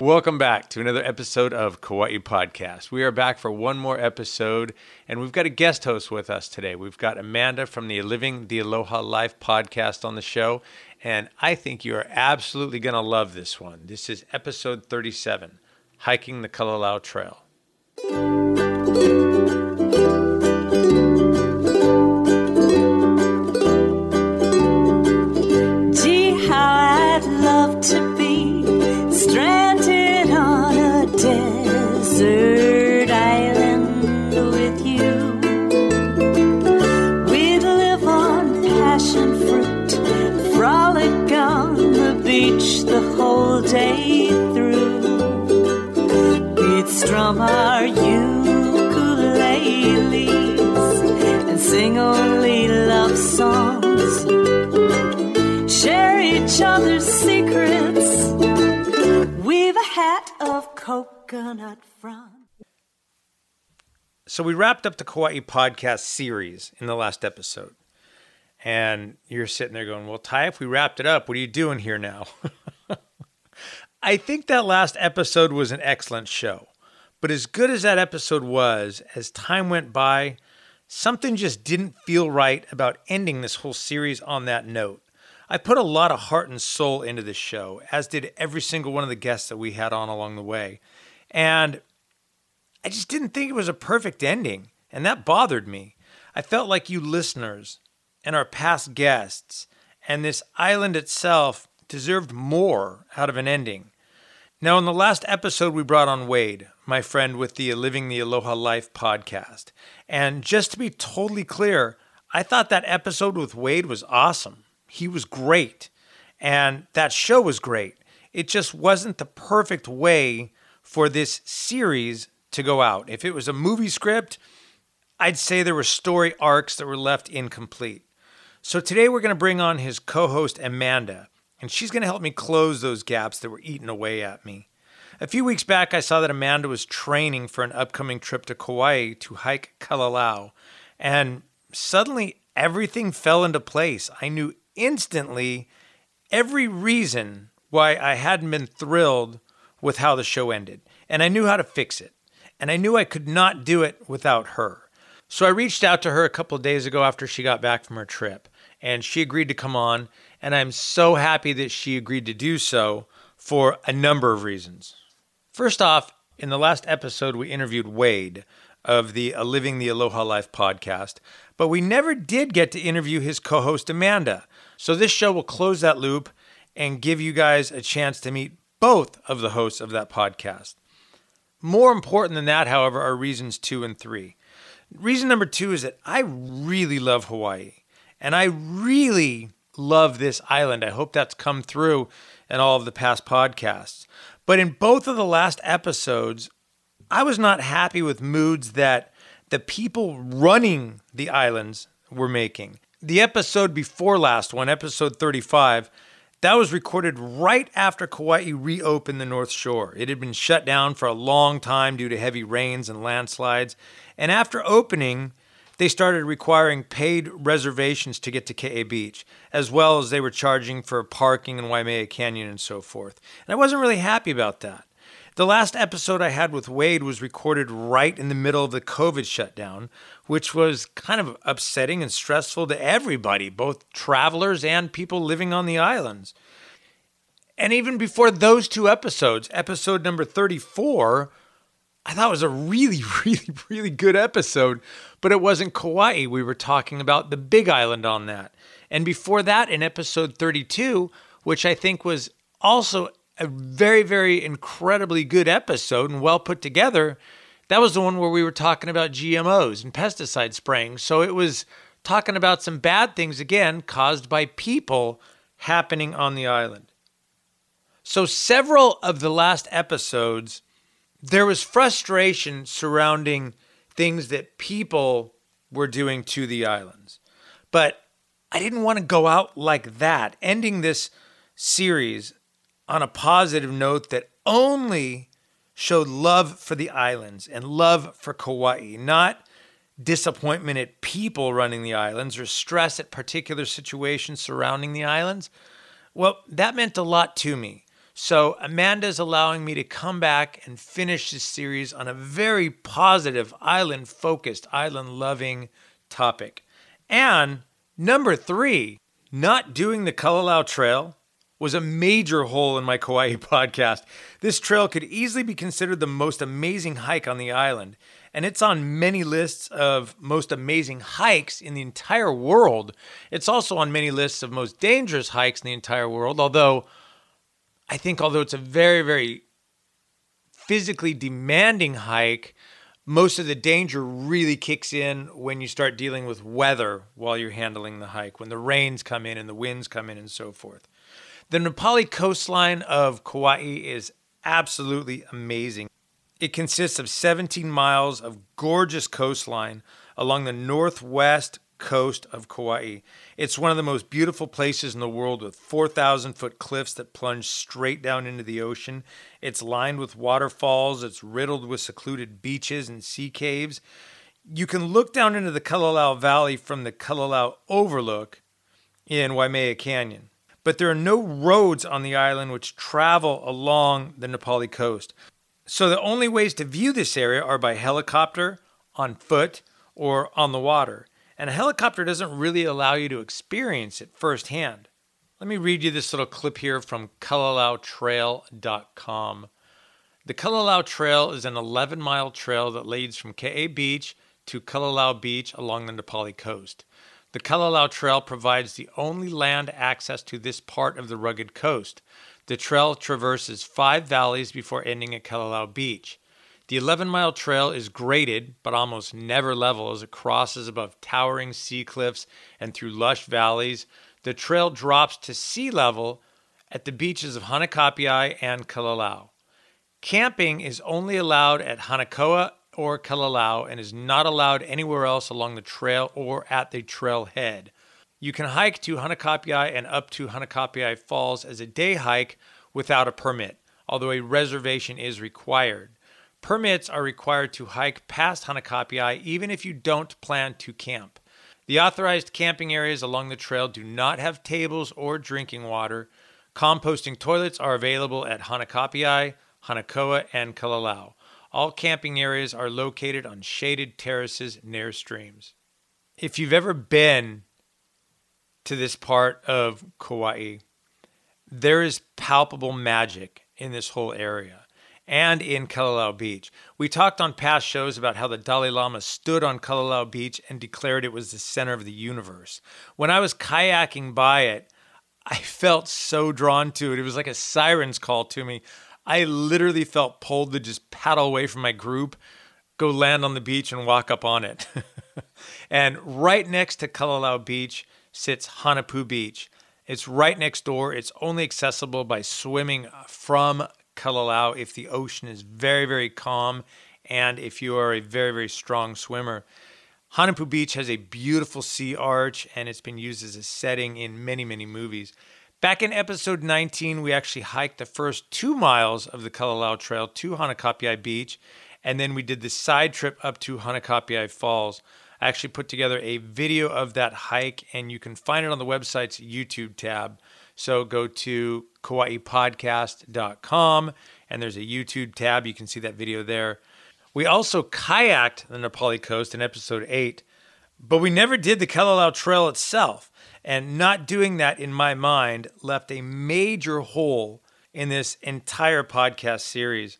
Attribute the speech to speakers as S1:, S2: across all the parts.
S1: Welcome back to another episode of Kauai Podcast. We are back for one more episode, and we've got a guest host with us today. We've got Amanda from the Living the Aloha Life podcast on the show, and I think you are absolutely going to love this one. This is episode 37 Hiking the Kalalau Trail. So we wrapped up the Kauai podcast series in the last episode. And you're sitting there going, Well, Ty, if we wrapped it up, what are you doing here now? I think that last episode was an excellent show. But as good as that episode was, as time went by, something just didn't feel right about ending this whole series on that note. I put a lot of heart and soul into this show, as did every single one of the guests that we had on along the way. And I just didn't think it was a perfect ending, and that bothered me. I felt like you listeners and our past guests and this island itself deserved more out of an ending. Now, in the last episode, we brought on Wade, my friend with the Living the Aloha Life podcast. And just to be totally clear, I thought that episode with Wade was awesome. He was great. And that show was great. It just wasn't the perfect way for this series to go out. If it was a movie script, I'd say there were story arcs that were left incomplete. So today we're going to bring on his co host, Amanda, and she's going to help me close those gaps that were eating away at me. A few weeks back, I saw that Amanda was training for an upcoming trip to Kauai to hike Kalalau, and suddenly everything fell into place. I knew instantly every reason why I hadn't been thrilled with how the show ended, and I knew how to fix it. And I knew I could not do it without her. So I reached out to her a couple days ago after she got back from her trip, and she agreed to come on. And I'm so happy that she agreed to do so for a number of reasons. First off, in the last episode, we interviewed Wade of the Living the Aloha Life podcast, but we never did get to interview his co host, Amanda. So this show will close that loop and give you guys a chance to meet both of the hosts of that podcast. More important than that, however, are reasons two and three. Reason number two is that I really love Hawaii and I really love this island. I hope that's come through in all of the past podcasts. But in both of the last episodes, I was not happy with moods that the people running the islands were making. The episode before last one, episode 35, that was recorded right after Kauai reopened the North Shore. It had been shut down for a long time due to heavy rains and landslides. And after opening, they started requiring paid reservations to get to Ke'e Beach, as well as they were charging for parking in Waimea Canyon and so forth. And I wasn't really happy about that. The last episode I had with Wade was recorded right in the middle of the COVID shutdown, which was kind of upsetting and stressful to everybody, both travelers and people living on the islands. And even before those two episodes, episode number 34, I thought was a really, really, really good episode, but it wasn't Kauai. We were talking about the big island on that. And before that, in episode 32, which I think was also a very, very incredibly good episode and well put together, that was the one where we were talking about GMOs and pesticide spraying. So it was talking about some bad things again caused by people happening on the island. So several of the last episodes, there was frustration surrounding things that people were doing to the islands. But I didn't want to go out like that, ending this series on a positive note that only showed love for the islands and love for Kauai, not disappointment at people running the islands or stress at particular situations surrounding the islands. Well, that meant a lot to me. So, Amanda's allowing me to come back and finish this series on a very positive, island focused, island loving topic. And number three, not doing the Kalalau Trail was a major hole in my Kauai podcast. This trail could easily be considered the most amazing hike on the island, and it's on many lists of most amazing hikes in the entire world. It's also on many lists of most dangerous hikes in the entire world, although I think although it's a very, very physically demanding hike, most of the danger really kicks in when you start dealing with weather while you're handling the hike, when the rains come in and the winds come in and so forth. The Na Pali coastline of Kauai is absolutely amazing. It consists of 17 miles of gorgeous coastline along the northwest coast of Kauai. It's one of the most beautiful places in the world with 4,000 foot cliffs that plunge straight down into the ocean. It's lined with waterfalls, it's riddled with secluded beaches and sea caves. You can look down into the Kalalau Valley from the Kalalau Overlook in Waimea Canyon. But there are no roads on the island which travel along the Na Pali coast. So the only ways to view this area are by helicopter, on foot, or on the water and a helicopter doesn't really allow you to experience it firsthand. Let me read you this little clip here from KalalauTrail.com. The Kalalau Trail is an 11 mile trail that leads from Ke'e Beach to Kalalau Beach along the Na Pali coast. The Kalalau Trail provides the only land access to this part of the rugged coast. The trail traverses five valleys before ending at Kalalau Beach. The 11 mile trail is graded, but almost never level as it crosses above towering sea cliffs and through lush valleys. The trail drops to sea level at the beaches of Hanakapiai and Kalalau. Camping is only allowed at Hanakoa or Kalalau and is not allowed anywhere else along the trail or at the trailhead. You can hike to Hanakapiai and up to Hanakapiai Falls as a day hike without a permit, although a reservation is required. Permits are required to hike past Hanakapiai even if you don't plan to camp. The authorized camping areas along the trail do not have tables or drinking water. Composting toilets are available at Hanakapiai, Hanakoa, and Kalalau. All camping areas are located on shaded terraces near streams. If you've ever been to this part of Kauai, there is palpable magic in this whole area and in Kalalau Beach. We talked on past shows about how the Dalai Lama stood on Kalalau Beach and declared it was the center of the universe. When I was kayaking by it, I felt so drawn to it. It was like a siren's call to me. I literally felt pulled to just paddle away from my group, go land on the beach, and walk up on it. and right next to Kalalau Beach sits Honopu Beach. It's right next door. It's only accessible by swimming from Kalalau if the ocean is very, very calm and if you are a very, very strong swimmer. Honopu Beach has a beautiful sea arch and it's been used as a setting in many, many movies. Back in episode 19, we actually hiked the first two miles of the Kalalau Trail to Hanakapiai Beach, and then we did the side trip up to Hanakapiai Falls. I actually put together a video of that hike, and you can find it on the website's YouTube tab. So go to kauaipodcast.com and there's a YouTube tab. You can see that video there. We also kayaked the Na Pali coast in episode 8, but we never did the Kalalau Trail itself. And not doing that, in my mind, left a major hole in this entire podcast series.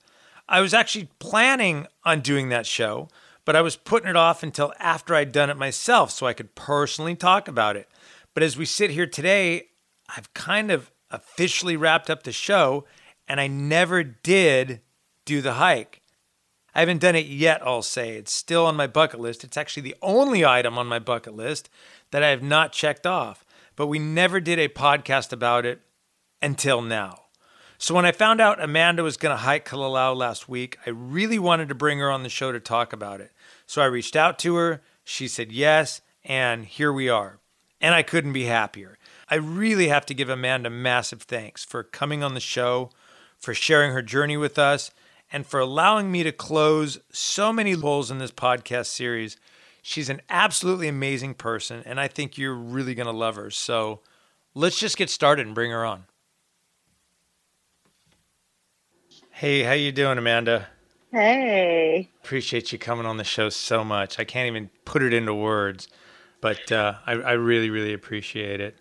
S1: I was actually planning on doing that show, but I was putting it off until after I'd done it myself so I could personally talk about it. But as we sit here today, I've kind of officially wrapped up the show and I never did do the hike. I haven't done it yet, I'll say. It's still on my bucket list. It's actually the only item on my bucket list that I have not checked off. But we never did a podcast about it until now. So when I found out Amanda was going to hike Kalalau last week, I really wanted to bring her on the show to talk about it. So I reached out to her. She said yes, and here we are. And I couldn't be happier. I really have to give Amanda massive thanks for coming on the show, for sharing her journey with us, and for allowing me to close so many holes in this podcast series. She's an absolutely amazing person, and I think you're really going to love her. So let's just get started and bring her on. Hey, how you doing, Amanda?
S2: Hey.
S1: Appreciate you coming on the show so much. I can't even put it into words, but uh, I, I really, really appreciate it.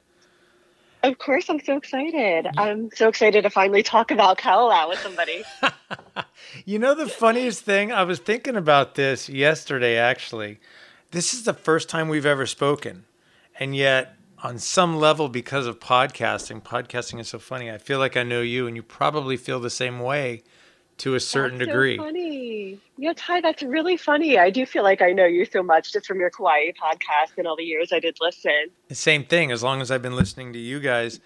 S2: Of course, I'm so excited. I'm so excited to finally talk about Kalalau with somebody.
S1: you know, the funniest thing, I was thinking about this yesterday, actually. This is the first time we've ever spoken. And yet, on some level, because of podcasting, podcasting is so funny. I feel like I know you, and you probably feel the same way to a certain
S2: that's
S1: degree.
S2: So funny. Yeah, Ty, that's really funny. I do feel like I know you so much just from your Kauai podcast and all the years I did listen.
S1: The same thing, as long as I've been listening to you guys.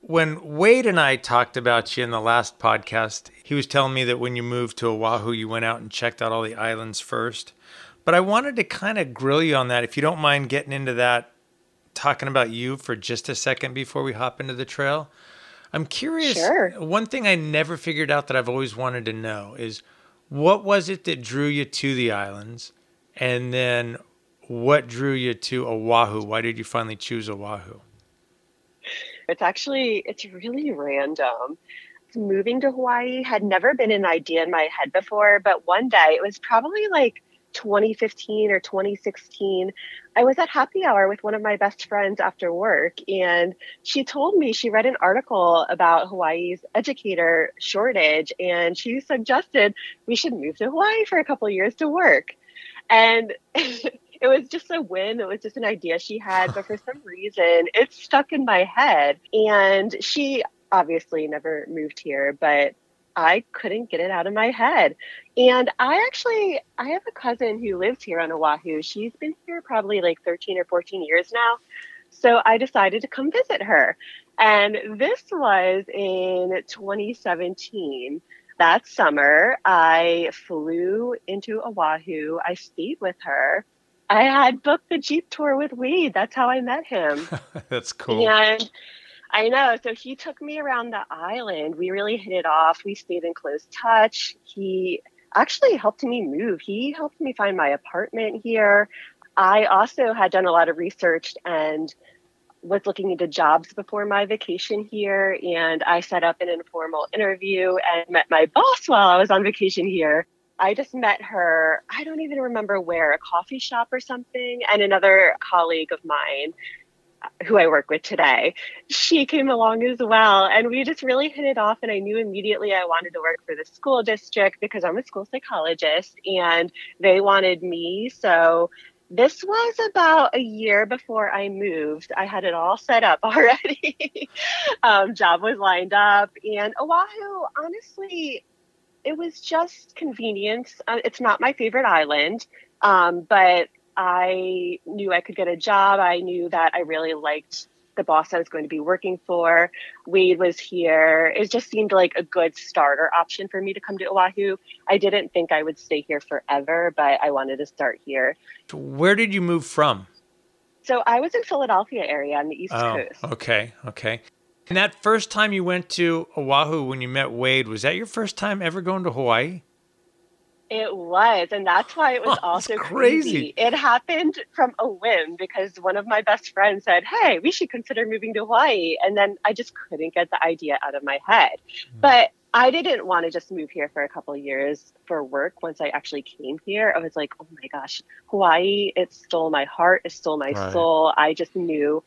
S1: When Wade and I talked about you in the last podcast, he was telling me that when you moved to Oahu, you went out and checked out all the islands first. But I wanted to kind of grill you on that. If you don't mind getting into that, talking about you for just a second before we hop into the trail. I'm curious.
S2: Sure.
S1: One thing I never figured out that I've always wanted to know is what was it that drew you to the islands? And then what drew you to Oahu? Why did you finally choose Oahu?
S2: It's actually it's really random. Moving to Hawaii had never been an idea in my head before, but one day it was probably like 2015 or 2016, I was at happy hour with one of my best friends after work, and she told me she read an article about Hawaii's educator shortage, and she suggested we should move to Hawaii for a couple years to work. And it was just a win. It was just an idea she had, but for some reason, it stuck in my head. And she obviously never moved here, but I couldn't get it out of my head. And I actually I have a cousin who lives here on Oahu. She's been here probably like 13 or 14 years now. So I decided to come visit her. And this was in 2017. That summer, I flew into Oahu. I stayed with her. I had booked the Jeep tour with Wade. That's how I met him.
S1: That's cool.
S2: And I know. So he took me around the island. We really hit it off. We stayed in close touch. He actually helped me move. He helped me find my apartment here. I also had done a lot of research and was looking into jobs before my vacation here. And I set up an informal interview and met my boss while I was on vacation here. I just met her, I don't even remember where, a coffee shop or something, and another colleague of mine who I work with today, she came along as well. And we just really hit it off. And I knew immediately I wanted to work for the school district because I'm a school psychologist and they wanted me. So this was about a year before I moved. I had it all set up already. um, job was lined up. And Oahu, honestly, it was just convenience. Uh, it's not my favorite island, um, but I knew I could get a job. I knew that I really liked the boss I was going to be working for. Wade was here. It just seemed like a good starter option for me to come to Oahu. I didn't think I would stay here forever, but I wanted to start here.
S1: Where did you move from?
S2: So I was in Philadelphia area on the East
S1: oh,
S2: Coast.
S1: Okay, okay. And that first time you went to Oahu when you met Wade, was that your first time ever going to Hawaii?
S2: It was, and that's why it was
S1: Oh,
S2: also
S1: crazy.
S2: crazy. It happened from a whim because one of my best friends said, "Hey, we should consider moving to Hawaii," and then I just couldn't get the idea out of my head. Mm. But I didn't want to just move here for a couple of years for work. Once I actually came here, I was like, "Oh my gosh, Hawaii! It stole my heart. It stole my
S1: Right.
S2: soul." I just knew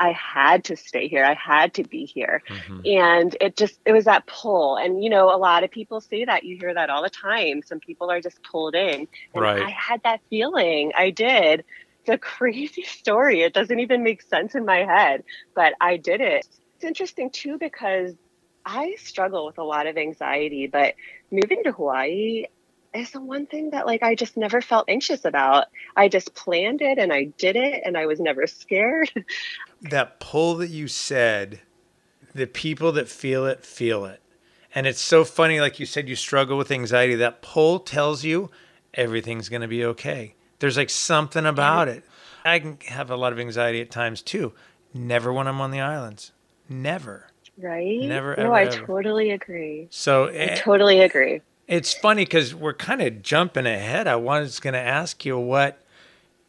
S2: I had to stay here. I had to be here.
S1: Mhm.
S2: and it just it was that pull. And you know a lot of people say that. You hear that all the time. Some people are just pulled in. And
S1: Right.
S2: i had that feeling. I did. It's a crazy story it doesn't even make sense in my head but i did it. It's interesting too because i struggle with a lot of anxiety but moving to hawaii is the one thing that like i just never felt anxious about i just planned it and i did it and i was never scared
S1: that pull that you said, the people that feel it feel it. And it's so funny, like you said, you struggle with anxiety. That pull tells you everything's going to be okay. There's like something about it. I can have a lot of anxiety at times too. Never when I'm on the islands. Never.
S2: right
S1: Never,
S2: no
S1: ever,
S2: i
S1: ever.
S2: totally agree
S1: So
S2: I
S1: eh,
S2: totally agree.
S1: It's funny because we're kind of jumping ahead. I was going to ask you what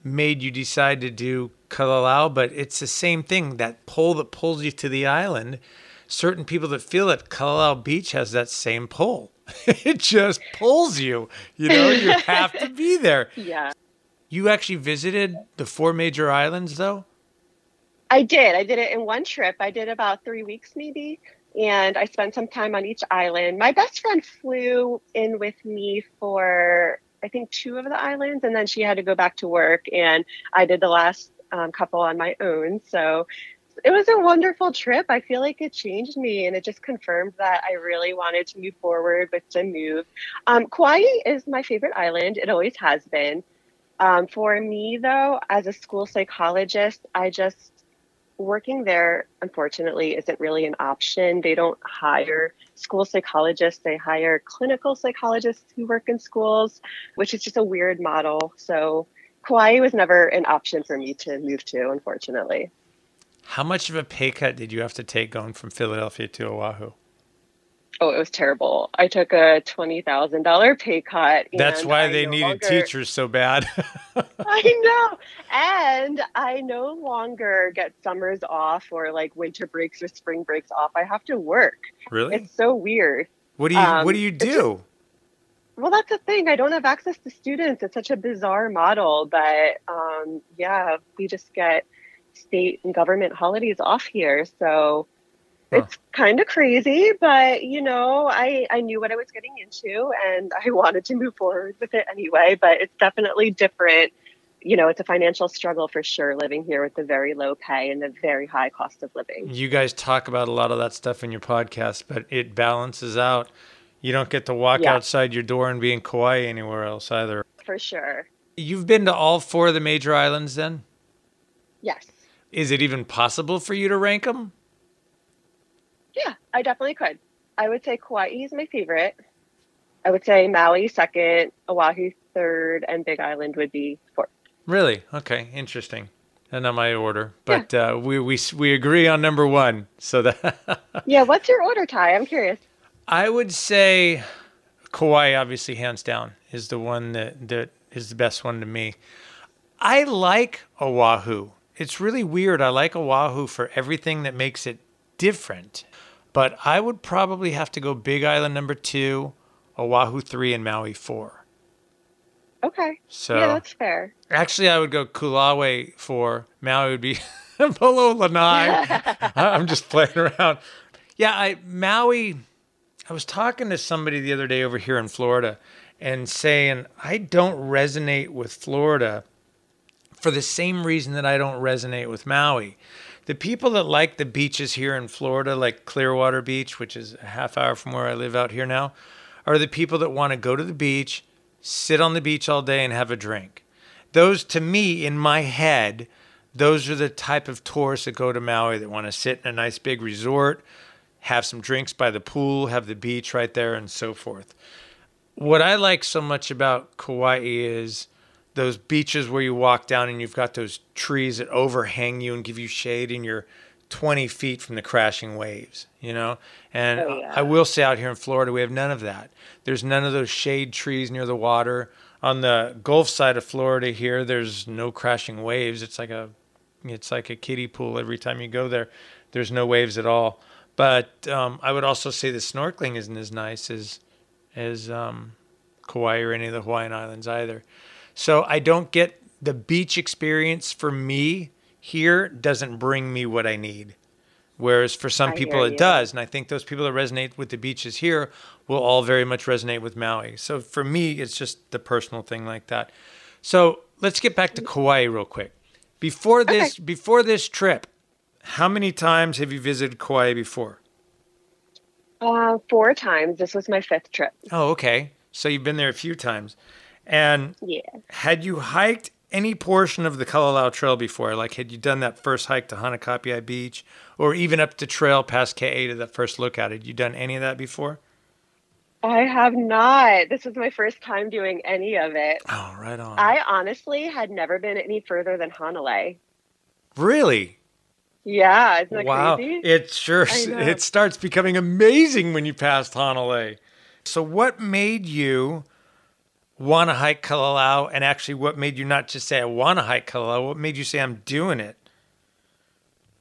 S1: made you decide to do Kalalau, but it's the same thing that pull that pulls you to the island. certain people that feel that Kalalau Beach has that same pull. it just pulls you. You know, you have to be there.
S2: Yeah.
S1: You actually visited the four major islands, though?
S2: I did. I did it in one trip. I did about three weeks, maybe. And I spent some time on each island. My best friend flew in with me for, I think, two of the islands. And then she had to go back to work. And I did the last um, couple on my own. So it was a wonderful trip. I feel like it changed me and it just confirmed that I really wanted to move forward with the move. Um, Kauai is my favorite island. It always has been. Um, for me, though, as a school psychologist, I just working there, unfortunately, isn't really an option. They don't hire school psychologists, they hire clinical psychologists who work in schools, which is just a weird model. So, Kauai was never an option for me to move to, unfortunately.
S1: How much of a pay cut did you have to take going from Philadelphia to Oahu?
S2: Oh, it was terrible. I took a twenty thousand dollar pay cut.
S1: That's why
S2: I
S1: they
S2: no
S1: needed
S2: longer-
S1: teachers so bad.
S2: I know, and I no longer get summers off or like winter breaks or spring breaks off. I have to work.
S1: really?
S2: It's so weird.
S1: What do you
S2: um,
S1: What do you
S2: it's
S1: do?
S2: Well, that's the thing. I don't have access to students. It's such a bizarre model, but um, yeah, we just get state and government holidays off here. So
S1: Huh.
S2: it's kind of crazy, but you know, I, I knew what I was getting into and I wanted to move forward with it anyway. But it's definitely different. You know, it's a financial struggle for sure living here with the very low pay and the very high cost of living.
S1: You guys talk about a lot of that stuff in your podcast, but it balances out. You don't get to walk
S2: Yeah.
S1: outside your door and be in Kauai anywhere else either.
S2: For sure.
S1: You've been to all four of the major islands then?
S2: Yes.
S1: Is it even possible for you to rank them?
S2: Yeah, I definitely could. I would say Kauai is my favorite. I would say Maui second, Oahu third, and Big Island would be fourth.
S1: Really? Okay, interesting. And not my order, but uh, we, we we agree on number one. So that
S2: Yeah, what's your order, Ty? I'm curious.
S1: I would say Kauai, obviously, hands down, is the one that, that is the best one to me. I like Oahu. It's really weird. I like Oahu for everything that makes it different. But I would probably have to go Big Island number two, Oahu three, and Maui four.
S2: Okay.
S1: So
S2: yeah, that's fair.
S1: actually, I would go Kahoolawe four. Maui would be below Lanai. I'm just playing around. Yeah, I Maui. I was talking to somebody the other day over here in Florida and saying I don't resonate with Florida for the same reason that I don't resonate with Maui. The people that like the beaches here in Florida, like Clearwater Beach, which is a half hour from where I live out here now, are the people that want to go to the beach, sit on the beach all day, and have a drink. Those, to me, in my head, those are the type of tourists that go to Maui that want to sit in a nice big resort, have some drinks by the pool, have the beach right there, and so forth. What I like so much about Kauai is those beaches where you walk down and you've got those trees that overhang you and give you shade and you're 20 feet from the crashing waves, you know? And
S2: Oh, yeah.
S1: I will say out here in Florida, we have none of that. There's none of those shade trees near the water. On the Gulf side of Florida here, there's no crashing waves. It's like a it's like a kiddie pool every time you go there. There's no waves at all. But um, I would also say the snorkeling isn't as nice as as um, Kauai or any of the Hawaiian Islands either. So I don't get the beach experience for me here doesn't bring me what I need. Whereas for some
S2: I
S1: people it
S2: you.
S1: does. And I think those people that resonate with the beaches here will all very much resonate with Maui. So for me, it's just the personal thing like that. So let's get back to Kauai real quick. Before this before this trip, how many times have you visited Kauai before?
S2: Uh, four times. This was my fifth trip.
S1: Oh, okay. So you've been there a few times. And
S2: Yeah.
S1: had you hiked any portion of the Kalalau Trail before? Like, had you done that first hike to Hanakapiai Beach or even up the trail past K8 to that first lookout? Had you done any of that before?
S2: I have not. This was my first time doing any of it.
S1: Oh, right on.
S2: I honestly had never been any further than Hanalei.
S1: really?
S2: Yeah, isn't that
S1: wow.
S2: crazy?
S1: It sure it starts becoming amazing when you pass Honolulu. So what made you want to hike Kalalau and actually what made you not just say I want to hike Kalalau? What made you say I'm doing it?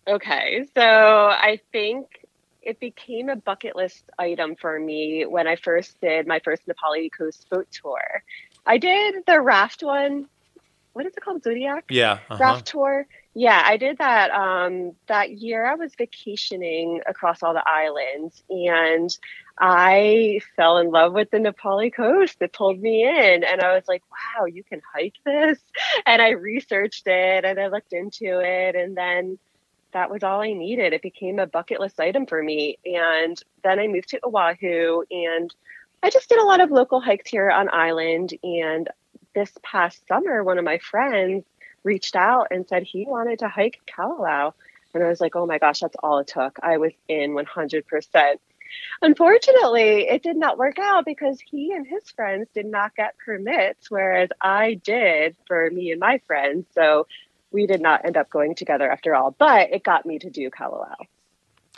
S2: Okay, so I think it became a bucket list item for me when I first did my first Na Pali coast boat tour. I did the raft one. What is it called? Zodiac?
S1: Yeah. uh-huh.
S2: Raft tour. Yeah, I did that um, that year. I was vacationing across all the islands, and I fell in love with the Na Pali coast. It pulled me in, and I was like, "Wow, you can hike this!" And I researched it, and I looked into it, and then that was all I needed. It became a bucket list item for me, and then I moved to Oahu, and I just did a lot of local hikes here on island. And this past summer, one of my friends reached out and said he wanted to hike Kalalau. And I was like, oh my gosh, that's all it took. I was in 100%. Unfortunately, it did not work out because he and his friends did not get permits, whereas I did for me and my friends. So we did not end up going together after all, but it got me to do Kalalau.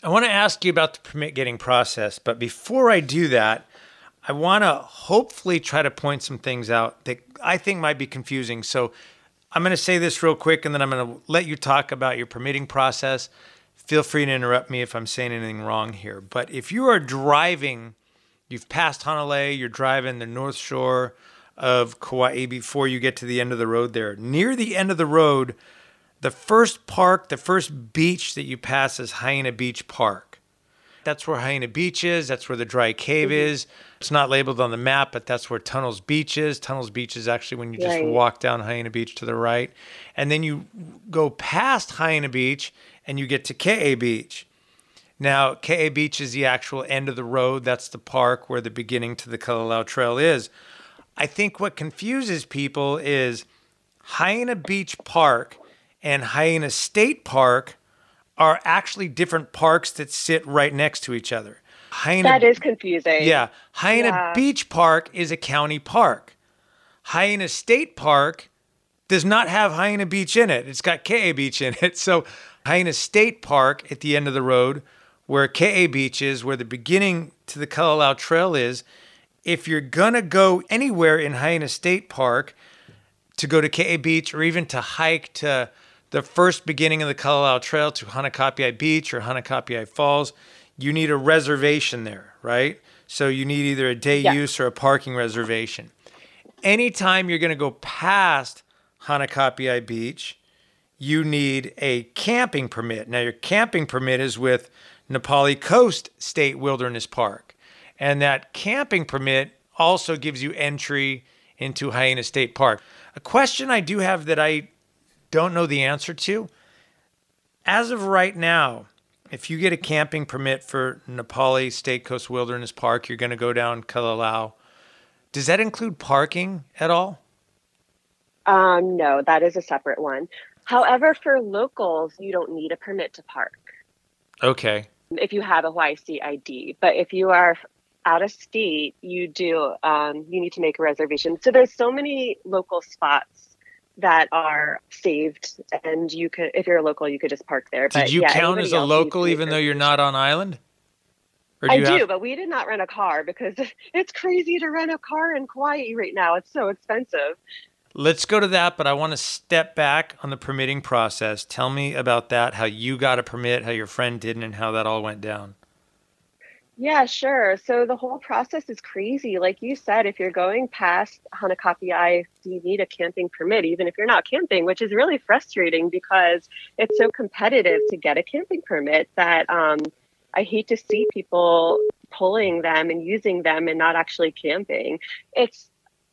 S1: I want to ask you about the permit getting process, but before I do that, I want to hopefully try to point some things out that I think might be confusing. So I'm going to say this real quick and then I'm going to let you talk about your permitting process. Feel free to interrupt me if I'm saying anything wrong here. But if you are driving, you've passed Hanalei, you're driving the North Shore of Kauai before you get to the end of the road there. Near the end of the road, the first park, the first beach that you pass is Haena Beach Park. That's where Haena Beach is. That's where the dry cave mm-hmm. is. It's not labeled on the map, but that's where Tunnels Beach is. Tunnels Beach is actually when you just
S2: Right.
S1: walk down Haena Beach to the right. And then you go past Haena Beach and you get to Ke'e Beach. Now, Ke'e Beach is the actual end of the road. That's the park where the beginning to the Kalalau Trail is. I think what confuses people is Haena Beach Park and Haena State Park are actually different parks that sit right next to each other. Haena
S2: That is confusing.
S1: yeah. Haena
S2: Yeah.
S1: Beach Park is a county park. Haena State Park does not have Haena Beach in it. It's got Ke'e Beach in it. So Haena State Park at the end of the road, where Ke'e Beach is, where the beginning to the Kalalau Trail is, if you're gonna go anywhere in Haena State Park to go to Ke'e Beach or even to hike to the first beginning of the Kalalau Trail to Hanakapiai Beach or Hanakapiai Falls, you need a reservation there, right? So you need either a day
S2: Yeah.
S1: use or a parking reservation. Anytime you're going to go past Hanakapiai Beach, you need a camping permit. Now, your camping permit is with Na Pali Coast State Wilderness Park. And that camping permit also gives you entry into Haena State Park. A question I do have that I don't know the answer to as of right now, if you get a camping permit for Na Pali State Coast Wilderness Park, you're going to go down Kalalau. Does that include parking at all?
S2: Um, no, that is a separate one. However, for locals, you don't need a permit to park
S1: Okay.
S2: if you have a YC ID. But if you are out of state, you do. Um, you need to make a reservation. So there's so many local spots that are saved, and you could, if you're a local, you could just park there.
S1: Did
S2: But,
S1: you
S2: yeah,
S1: count as a
S2: else needs to
S1: local even though you're not on island? Or
S2: I do,
S1: have-
S2: but we did not rent a car because it's crazy to rent a car in Kauai right now. It's so expensive.
S1: Let's go to that, but I want to step back on the permitting process. Tell me about that, how you got a permit, how your friend didn't, and how that all went down.
S2: Yeah, sure. So the whole process is crazy. Like you said, if you're going past Hanakapiai, you need a camping permit, even if you're not camping, which is really frustrating because it's so competitive to get a camping permit that um, I hate to see people pulling them and using them and not actually camping. It's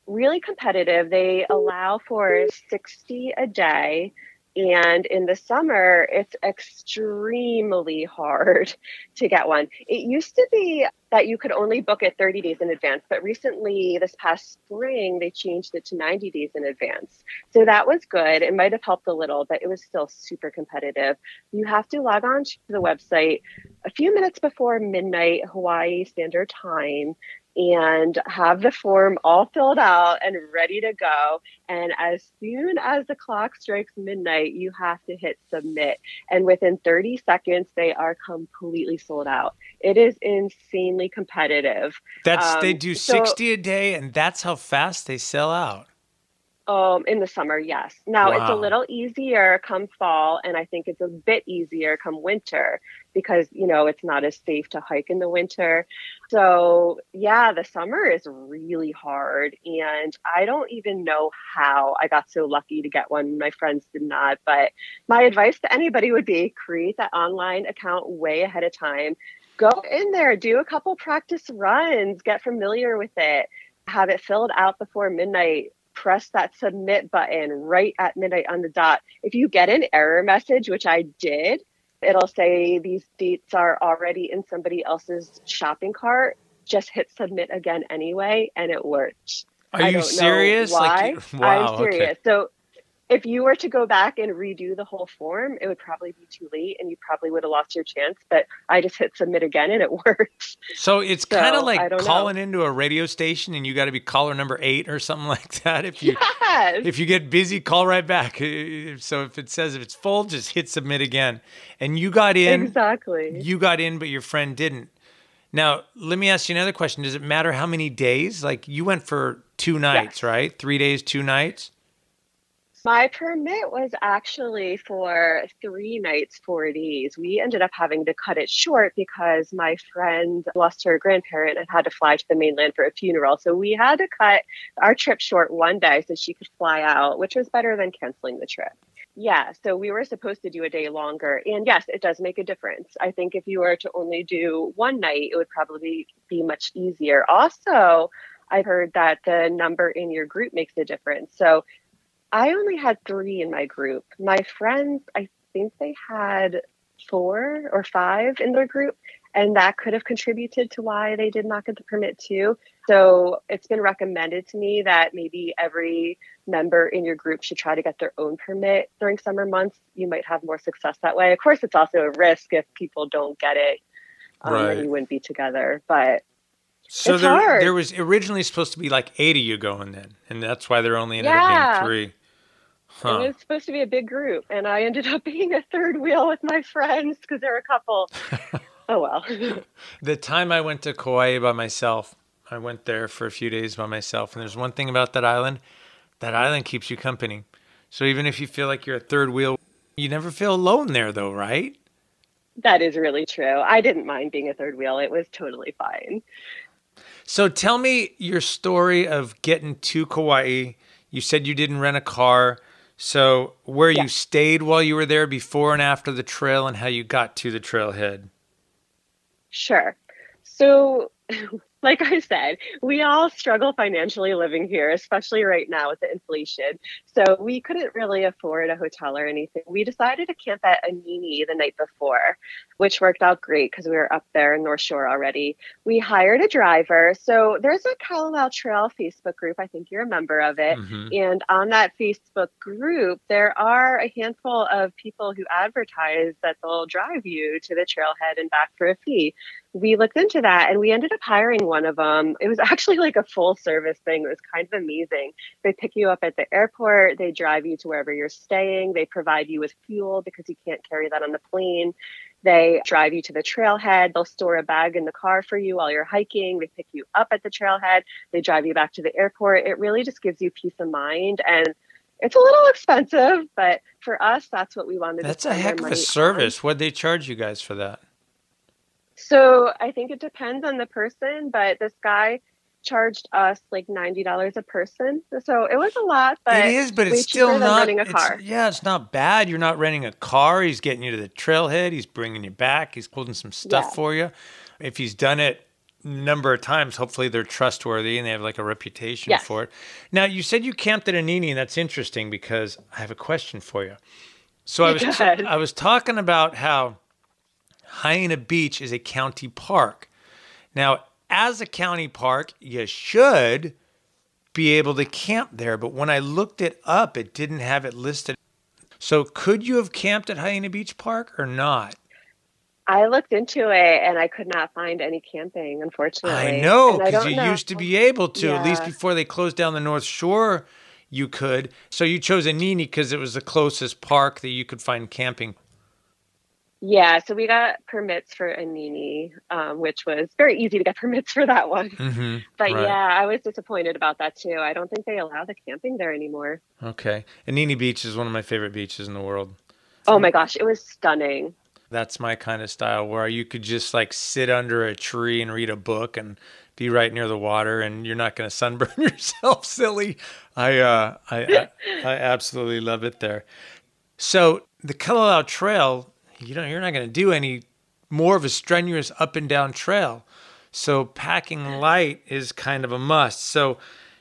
S2: really competitive. They allow for 60 a day. And in the summer, it's extremely hard to get one. It used to be that you could only book it 30 days in advance, but recently, this past spring, they changed it to 90 days in advance. So that was good. It might have helped a little, but it was still super competitive. You have to log on to the website a few minutes before midnight Hawaii Standard Time and have the form all filled out and ready to go. And as soon as the clock strikes midnight, you have to hit submit. And within 30 seconds, they are completely sold out. It is insanely competitive.
S1: That's they
S2: Um,
S1: do
S2: so-
S1: 60 a day, and that's how fast they sell out.
S2: Um, in the summer, yes. Now it's a little easier come fall, and I think it's a bit easier come winter because you know it's not as safe to hike in the winter. So yeah, the summer is really hard, and I don't even know how I got so lucky to get one. My friends did not, but my advice to anybody would be create that online account way ahead of time. Go in there, do a couple practice runs, get familiar with it, have it filled out before midnight press that submit button right at midnight on the dot. If you get an error message, which I did, it'll say these dates are already in somebody else's shopping cart. Just hit submit again anyway, and it worked.
S1: Are
S2: I
S1: you serious?
S2: Why.
S1: Like, wow.
S2: I'm serious.
S1: Okay.
S2: So if you were to go back and redo the whole form, it would probably be too late and you probably would have lost your chance. But I just hit submit again and it worked.
S1: So it's kind of like
S2: don't know.
S1: calling into a radio station, and you got to be caller number eight or something like that. If you
S2: Yes.
S1: if you get busy, call right back. So if it says if it's full, just hit submit again. And you got in.
S2: exactly.
S1: You got in, but your friend didn't. Now, let me ask you another question. Does it matter how many days? Like you went for two nights,
S2: Yes.
S1: right? Three days, two nights.
S2: My permit was actually for three nights, four days. We ended up having to cut it short because my friend lost her grandparent and had to fly to the mainland for a funeral. So we had to cut our trip short one day so she could fly out, which was better than canceling the trip. Yeah, so we were supposed to do a day longer. And yes, it does make a difference. I think if you were to only do one night, it would probably be much easier. Also, I've heard that the number in your group makes a difference. So I only had three in my group. My friends, I think they had four or five in their group, and that could have contributed to why they did not get the permit too. So it's been recommended to me that maybe every member in your group should try to get their own permit during summer months. You might have more success that way. Of course, it's also a risk if people don't get it, um,
S1: Right.
S2: and you wouldn't be together. But
S1: So
S2: It's
S1: there,
S2: hard.
S1: there was originally supposed to be like eight of you going then, and that's why there only ended
S2: Yeah.
S1: up being three. Huh.
S2: It was supposed to be a big group, and I ended up being a third wheel with my friends because there were a couple. oh well.
S1: The time I went to Kauai by myself, I went there for a few days by myself, and there's one thing about that island, that island keeps you company. So even if you feel like you're a third wheel, you never feel alone there, though, right?
S2: that is really true. I didn't mind being a third wheel; it was totally fine.
S1: So tell me your story of getting to Kauai. You said you didn't rent a car. So where
S2: Yeah.
S1: you stayed while you were there before and after the trail and how you got to the trailhead.
S2: Sure. So, like I said, we all struggle financially living here, especially right now with the inflation. So, we couldn't really afford a hotel or anything. We decided to camp at Anini the night before, which worked out great because we were up there in North Shore already. We hired a driver. So, there's a Kalalau Trail Facebook group. I think you're a member of it.
S1: Mhm.
S2: And on that Facebook group, there are a handful of people who advertise that they'll drive you to the trailhead and back for a fee. We looked into that and we ended up hiring one of them. It was actually like a full service thing. It was kind of amazing. They pick you up at the airport, they drive you to wherever you're staying, they provide you with fuel because you can't carry that on the plane. They drive you to the trailhead. They'll store a bag in the car for you while you're hiking. They pick you up at the trailhead. They drive you back to the airport. It really just gives you peace of mind. And it's a little expensive, but for us, that's what we wanted
S1: That's
S2: to
S1: a
S2: spend our
S1: heck of a
S2: money on.
S1: service. What'd they charge you guys for that?
S2: So I think it depends on the person, but this guy charged us like ninety dollars a person. So it was a lot, but
S1: it is, but it's still not.
S2: renting a
S1: it's- yeah, it's not bad. You're not renting a car. He's getting you to the trailhead. He's bringing you back. He's holding some stuff
S2: Yeah.
S1: for you. If he's done it a number of times, hopefully they're trustworthy and they have like a reputation
S2: Yes.
S1: for it. Now, you said you camped at Anini, and that's interesting because I have a question for you. So I was. I was talking about how Haena Beach is a county park. Now, as a county park, you should be able to camp there, but when I looked it up, it didn't have it listed. So, could you have camped at Haena Beach Park or not?
S2: I looked into it and I could not find any camping, unfortunately.
S1: I know because you
S2: know.
S1: used to be able to, at least before they closed down the North Shore, you could. So, you chose Anini because it was the closest park that you could find camping.
S2: Yeah, so we got permits for Anini, um, which was very easy to get permits for that one.
S1: Mm-hmm.
S2: But
S1: Right.
S2: yeah, I was disappointed about that too. I don't think they allow the camping there anymore.
S1: Okay. Anini Beach is one of my favorite beaches in the world.
S2: Oh my gosh, it was stunning.
S1: That's my kind of style where you could just like sit under a tree and read a book and be right near the water and you're not going to sunburn yourself silly. I, uh, I, I, I absolutely love it there. So the Kalalau Trail, you know, you're not going to do any more of a strenuous up and down trail. So packing light is kind of a must. So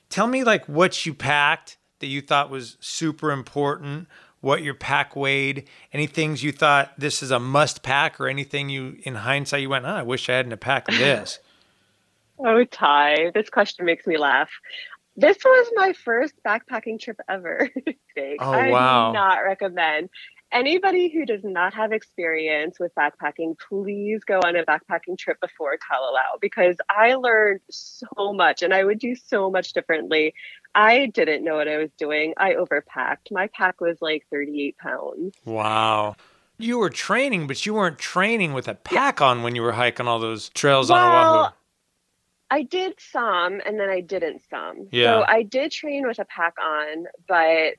S1: tell me like what you packed that you thought was super important, what your pack weighed, any things you thought this is a must pack or anything you in hindsight you went, oh, I wish I hadn't packed this.
S2: Oh, Ty, this question makes me laugh. This was my first backpacking trip ever.
S1: Oh,
S2: I
S1: wow.
S2: do not recommend anybody who does not have experience with backpacking, please go on a backpacking trip before Kalalau because I learned so much and I would do so much differently. I didn't know what I was doing. I overpacked. My pack was like 38 pounds.
S1: wow. You were training, but you weren't training with a pack on when you were hiking all those trails on Oahu.
S2: Well, I did some and then I didn't some.
S1: Yeah.
S2: So I did train with a pack on, but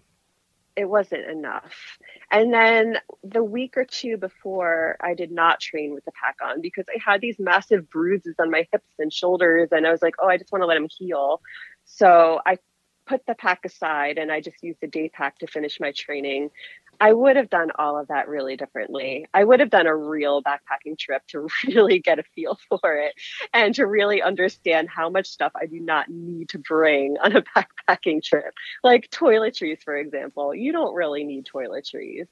S2: it wasn't enough. And then the week or two before, I did not train with the pack on because I had these massive bruises on my hips and shoulders. And I was like, oh, I just want to let them heal. So I put the pack aside and I just used the day pack to finish my training. I would have done all of that really differently. I would have done a real backpacking trip to really get a feel for it and to really understand how much stuff I do not need to bring on a backpacking trip. Like toiletries, for example. You don't really need toiletries.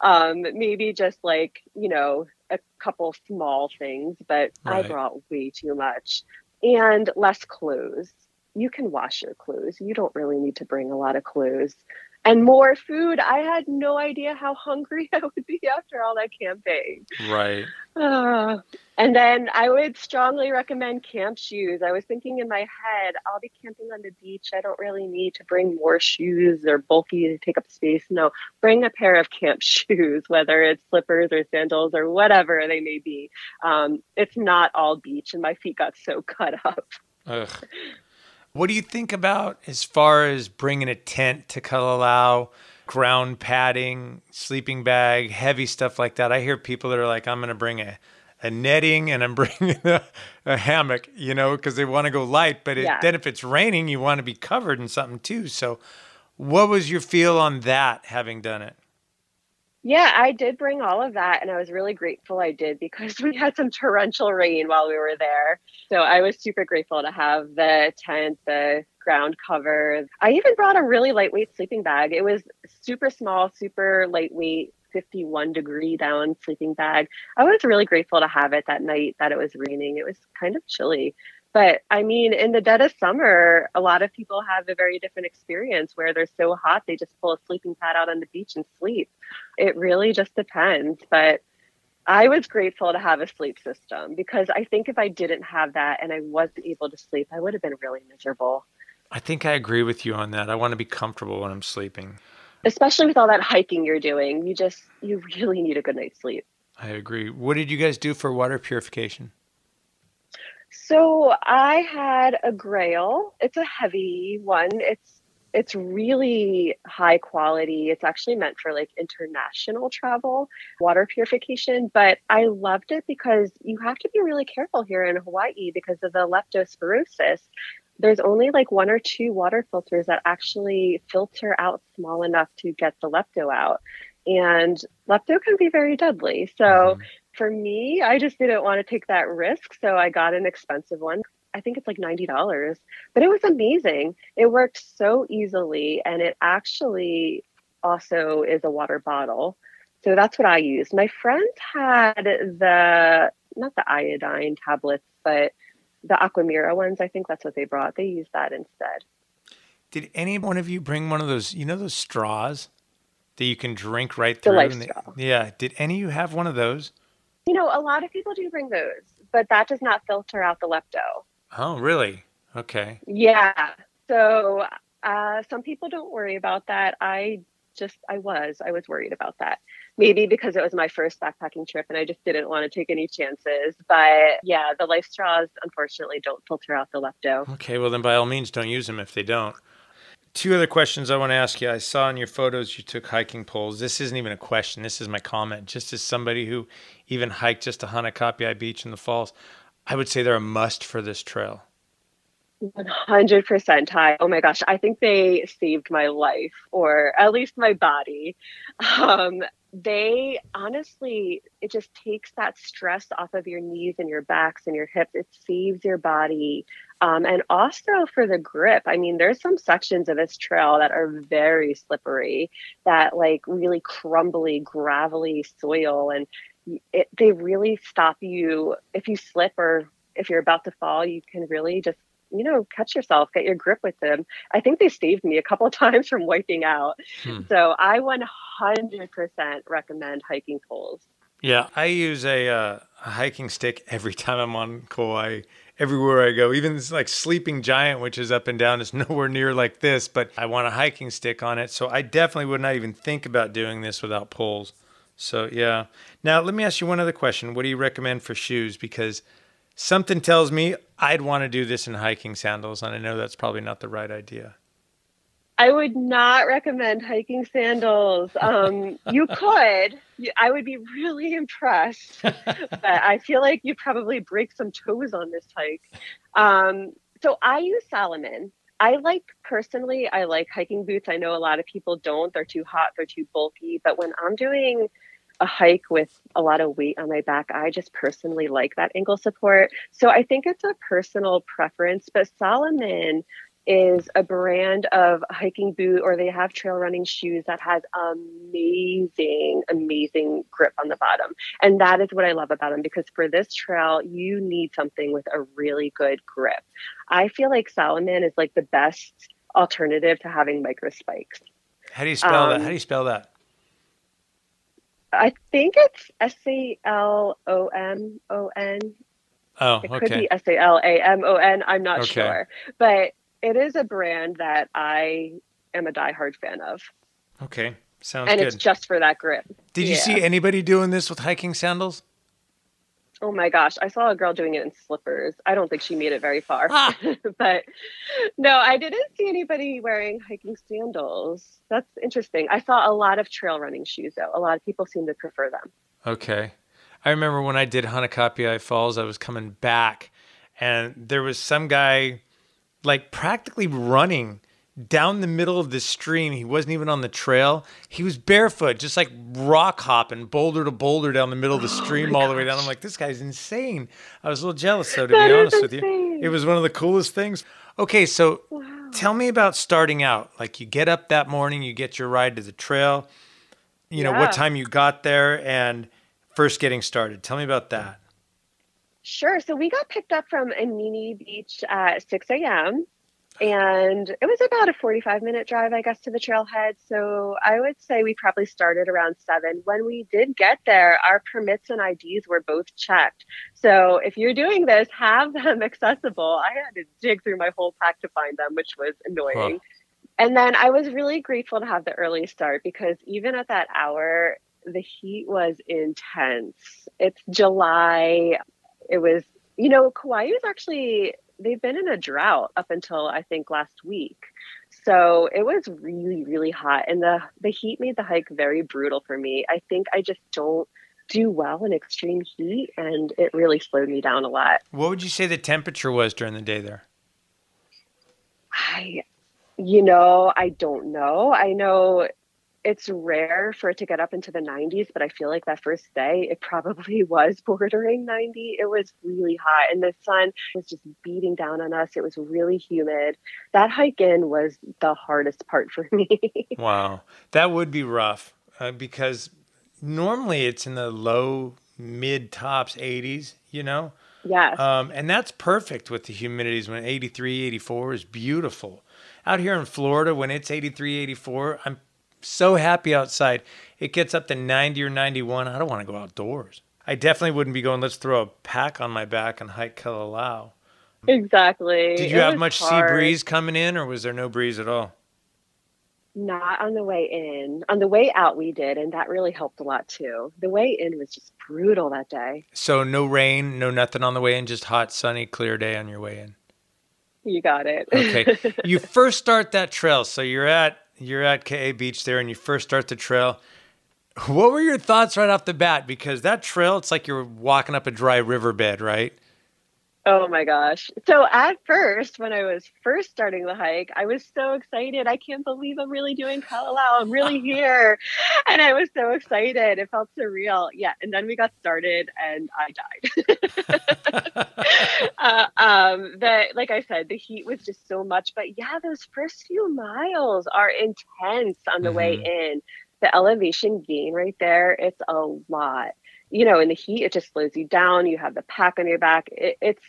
S2: Um, maybe just like, you know, a couple small things, but I brought way too much. And less clothes. You can wash your clothes. You don't really need to bring a lot of clothes. And more food. I had no idea how hungry I would be after all that camping.
S1: Right.
S2: Uh, and then I would strongly recommend camp shoes. I was thinking in my head, I'll be camping on the beach. I don't really need to bring more shoes. They're bulky to take up space. No, bring a pair of camp shoes, whether it's slippers or sandals or whatever they may be. Um, it's not all beach, and my feet got so cut up.
S1: Ugh. What do you think about as far as bringing a tent to Kalalau, ground padding, sleeping bag, heavy stuff like that? I hear people that are like, I'm going to bring a, a netting and I'm bringing a, a hammock, you know, because they want to go light. But it,
S2: Yeah.
S1: then if it's raining, you want to be covered in something too. So, what was your feel on that having done it?
S2: Yeah, I did bring all of that, and I was really grateful I did because we had some torrential rain while we were there. So I was super grateful to have the tent, the ground cover. I even brought a really lightweight sleeping bag. It was super small, super lightweight, 51 degree down sleeping bag. I was really grateful to have it that night that it was raining. It was kind of chilly. But I mean, in the dead of summer, a lot of people have a very different experience where they're so hot they just pull a sleeping pad out on the beach and sleep. It really just depends. But I was grateful to have a sleep system because I think if I didn't have that and I wasn't able to sleep, I would have been really miserable,
S1: I think I agree with you on that. I want to be comfortable when I'm sleeping.
S2: especially with all that hiking you're doing. You just, you really need a good night's sleep.
S1: I agree. What did you guys do for water purification?
S2: So I had a Grayl. It's a heavy one. It's it's really high quality. It's actually meant for like international travel, water purification. But I loved it because you have to be really careful here in Hawaii because of the leptospirosis. There's only like one or two water filters that actually filter out small enough to get the lepto out. And lepto can be very deadly. So
S1: Mhm.
S2: For me, I just didn't want to take that risk. So I got an expensive one. I think it's like $90, but it was amazing. It worked so easily. And it actually also is a water bottle. So that's what I used. My friends had the, not the iodine tablets, but the Aquamira ones. I think that's what they brought. They used that instead.
S1: Did any one of you bring one of those, you know, those straws that you can drink right through? The life
S2: straw.
S1: yeah. Did any of you have one of those?
S2: You know, a lot of people do bring those, but that does not filter out the lepto.
S1: Oh, really? Okay.
S2: Yeah. So uh, some people don't worry about that. I just, I was, I was worried about that. maybe because it was my first backpacking trip and I just didn't want to take any chances. But yeah, the life straws unfortunately don't filter out the lepto.
S1: Okay, well then by all means don't use them if they don't. Two other questions I want to ask you. I saw in your photos you took hiking poles. This isn't even a question. This is my comment. Just as somebody who even hiked just to Hanakapiai Beach in the falls, I would say they're a must for this trail.
S2: 100% Ty. Oh my gosh, I think they saved my life or at least my body. Um, they honestly, it just takes that stress off of your knees and your backs and your hips. It saves your body. Um, and also for the grip, I mean, there's some sections of this trail that are very slippery, that like really crumbly, gravelly soil. And it, they really stop you if you slip or if you're about to fall, you can really just you know, catch yourself, get your grip with them. I think they saved me a couple of times from wiping out. Hmm. So I 100% recommend hiking poles.
S1: Yeah, I use a, uh, a hiking stick every time I'm on Kauai. Everywhere I go, even this like Sleeping Giant, which is up and down, is nowhere near like this, but I want a hiking stick on it. So I definitely would not even think about doing this without poles. So yeah. Now let me ask you one other question. What do you recommend for shoes? Because something tells me I'd want to do this in hiking sandals, and I know that's probably not the right idea.
S2: I would not recommend hiking sandals. Um, you could. I would be really impressed, but I feel like you'd probably break some toes on this hike. Um, so I use Salomon. I like personally, I like hiking boots. I know a lot of people don't. They're too hot, they're too bulky. But when I'm doing a hike with a lot of weight on my back. I just personally like that ankle support. So I think it's a personal preference, but Salomon is a brand of hiking boot or they have trail running shoes that has amazing amazing grip on the bottom and that is what i love about them because for this trail you need something with a really good grip i feel like salomon is like the best alternative to having micro spikes
S1: how do you spell um, that how do you spell that
S2: I think it's S A L O M O N.
S1: Oh,
S2: it
S1: okay.
S2: could be S A L A M O N. I'm not okay. sure, but it is a brand that I am a diehard fan of.
S1: Okay, sounds good.
S2: and
S1: good.
S2: it's just for that grip.
S1: Did you see anybody doing this with hiking sandals?
S2: Oh my gosh, I saw a girl doing it in slippers. I don't think she made it very far. Ah. but no, I didn't see anybody wearing hiking sandals. That's interesting. I saw a lot of trail running shoes though. A lot of people seem to prefer them.
S1: Okay. I remember when I did Hanakapiai Falls, I was coming back and there was some guy like practically running down the middle of the stream. He wasn't even on the trail. He was barefoot, just like rock hopping, boulder to boulder down the middle of the oh stream oh all the way down. I'm like, this guy's insane. I was a little jealous, though, to that be honest with you. It was one of the coolest things. Okay, so wow. tell me about starting out. Like, you get up that morning, you get your ride to the trail. You know, what time you got there and first getting started. Tell me about that.
S2: Sure. So we got picked up from Anini Beach at 6 a.m and it was about a 45 minute drive i guess to the trailhead. So i would say we probably started around seven. When we did get there our permits and ids were both checked. So if you're doing this have them accessible. I had to dig through my whole pack to find them which was annoying. Huh. and then i was really grateful to have the early start because even at that hour the heat was intense. It's july it was you know kauai is actually they've been in a drought up until I think last week. So it was really, really hot. And the, the heat made the hike very brutal for me. I think I just don't do well in extreme heat and it really slowed me down a lot.
S1: What would you say the temperature was during the day there?
S2: I you know, I don't know. I know it's rare for it to get up into the 90s, but I feel like that first day it probably was bordering 90. It was really hot and the sun was just beating down on us. It was really humid. That hike in was the hardest part for me.
S1: wow. That would be rough uh, because normally it's in the low, mid tops 80s, you know?
S2: Yeah.
S1: Um, and that's perfect with the humidities when 83, 84 is beautiful. Out here in Florida, when it's 83, 84, I'm so happy outside. It gets up to 90 or 91. I don't want to go outdoors. I definitely wouldn't be going, let's throw a pack on my back and hike Kalalau.
S2: Exactly.
S1: Did you it have much hard. sea breeze coming in or was there no breeze at all?
S2: Not on the way in. On the way out, we did, and that really helped a lot too. The way in was just brutal that day.
S1: So no rain, no nothing on the way in, just hot, sunny, clear day on your way in.
S2: You got it.
S1: Okay. you first start that trail. So you're at you're at Ke'e Beach there and you first start the trail. What were your thoughts right off the bat? Because that trail, it's like you're walking up a dry riverbed, right?
S2: Oh my gosh. So at first, when I was first starting the hike, I was so excited. I can't believe I'm really doing Kalalau. I'm really here. and I was so excited. It felt surreal. Yeah. And then we got started and I died. uh, um, the, like I said, the heat was just so much. But yeah, those first few miles are intense on the mm-hmm. way in. The elevation gain right there, it's a lot you know, in the heat, it just slows you down. You have the pack on your back. It, it's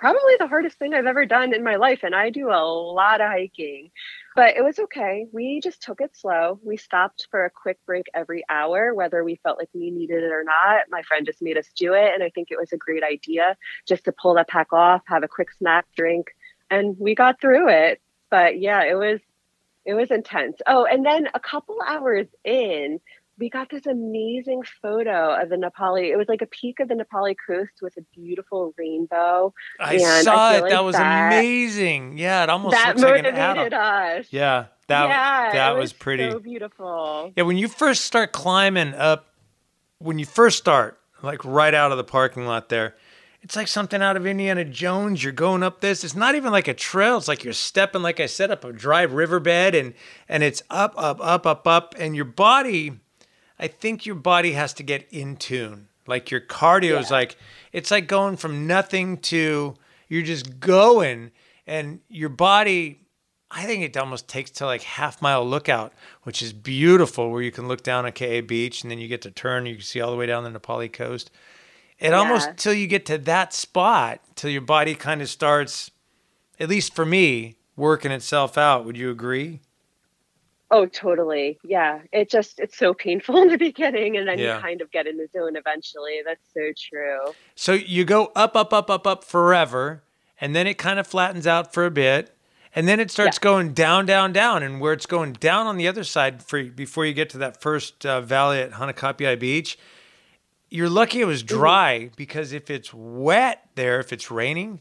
S2: probably the hardest thing I've ever done in my life. And I do a lot of hiking, but it was okay. We just took it slow. We stopped for a quick break every hour, whether we felt like we needed it or not. My friend just made us do it. And I think it was a great idea just to pull that pack off, have a quick snack, drink, and we got through it. But yeah, it was it was intense. Oh, and then a couple hours in, we got this amazing photo of the Na Pali. It was like a peak of the Na Pali coast with a beautiful rainbow.
S1: I and saw I it. Like that was that, amazing. Yeah, it almost that
S2: motivated
S1: like
S2: us.
S1: Yeah, that
S2: yeah,
S1: that
S2: was,
S1: was pretty
S2: so beautiful.
S1: Yeah, when you first start climbing up, when you first start, like right out of the parking lot there. It's like something out of Indiana Jones. You're going up this. It's not even like a trail. It's like you're stepping, like I said, up a dry riverbed, and and it's up, up, up, up, up, and your body I think your body has to get in tune. Like your cardio is like it's like going from nothing to you're just going and your body I think it almost takes to like half mile lookout, which is beautiful where you can look down at Ke'e beach and then you get to turn, you can see all the way down the Na Pali coast. It yeah. almost till you get to that spot, till your body kind of starts, at least for me, working itself out. Would you agree?
S2: Oh, totally. Yeah. It just, it's so painful in the beginning and then yeah. you kind of get in the zone eventually. That's so true.
S1: So you go up, up, up, up, up forever and then it kind of flattens out for a bit and then it starts yeah. going down, down, down. And where it's going down on the other side for, before you get to that first uh, valley at Hanakapiai Beach, you're lucky it was mm-hmm. dry mm-hmm. because if it's wet there, if it's raining,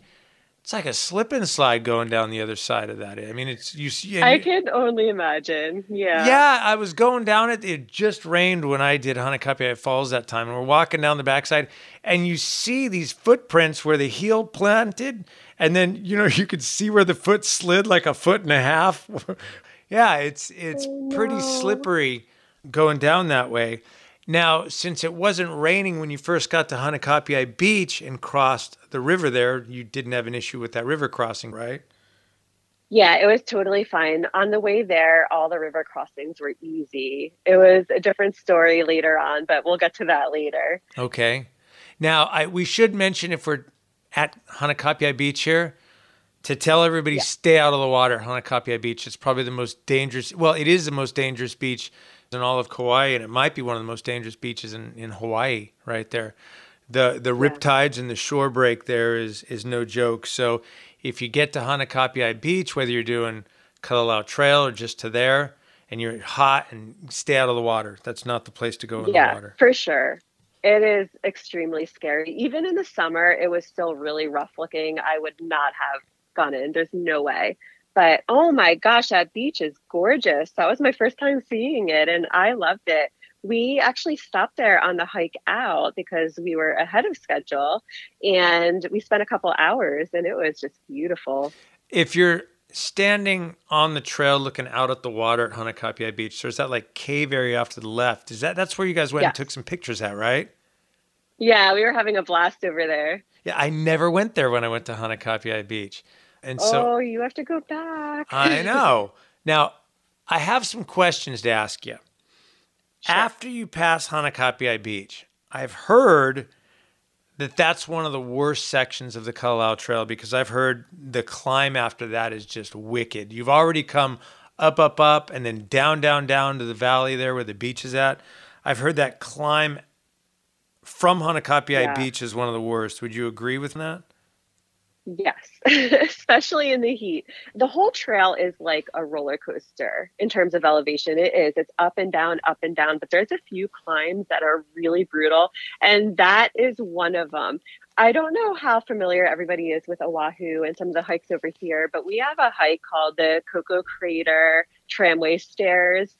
S1: it's like a slip and slide going down the other side of that. I mean, it's you see.
S2: I can only imagine. Yeah.
S1: Yeah, I was going down it. It just rained when I did Hanakapiai Falls that time, and we're walking down the backside, and you see these footprints where the heel planted, and then you know you could see where the foot slid like a foot and a half. yeah, it's it's oh, pretty slippery going down that way. Now, since it wasn't raining when you first got to Hanakapiai Beach and crossed the river there, you didn't have an issue with that river crossing, right?
S2: Yeah, it was totally fine. On the way there, all the river crossings were easy. It was a different story later on, but we'll get to that later.
S1: Okay. Now, I, we should mention if we're at Hanakapiai Beach here, to tell everybody yeah. stay out of the water at Hanakapiai Beach. It's probably the most dangerous. Well, it is the most dangerous beach in all of Kauai, and it might be one of the most dangerous beaches in, in Hawaii, right there. The the rip tides and the shore break there is is no joke. So if you get to Hanakapiai Beach, whether you're doing Kalalau Trail or just to there, and you're hot and stay out of the water. That's not the place to go in
S2: yeah,
S1: the water.
S2: for sure. It is extremely scary. Even in the summer, it was still really rough looking. I would not have gone in. There's no way. But oh my gosh, that beach is gorgeous. That was my first time seeing it and I loved it. We actually stopped there on the hike out because we were ahead of schedule and we spent a couple hours and it was just beautiful.
S1: If you're standing on the trail looking out at the water at Hanakapiai Beach, there's that like cave area off to the left. Is that that's where you guys went and took some pictures at, right?
S2: Yeah, we were having a blast over there.
S1: Yeah, I never went there when I went to Hanakapiai Beach. And so
S2: Oh, you have to go back.
S1: I know. Now, I have some questions to ask you. Sure. After you pass Hanakapiai Beach, I've heard that that's one of the worst sections of the Kalalau Trail because I've heard the climb after that is just wicked. You've already come up, up, up, and then down, down, down to the valley there where the beach is at. I've heard that climb from Hanakapiai yeah. Beach is one of the worst. Would you agree with that?
S2: Yes, especially in the heat. The whole trail is like a roller coaster in terms of elevation. It is. It's up and down, up and down, but there's a few climbs that are really brutal, and that is one of them. I don't know how familiar everybody is with Oahu and some of the hikes over here, but we have a hike called the Koko Crater Tramway Stairs.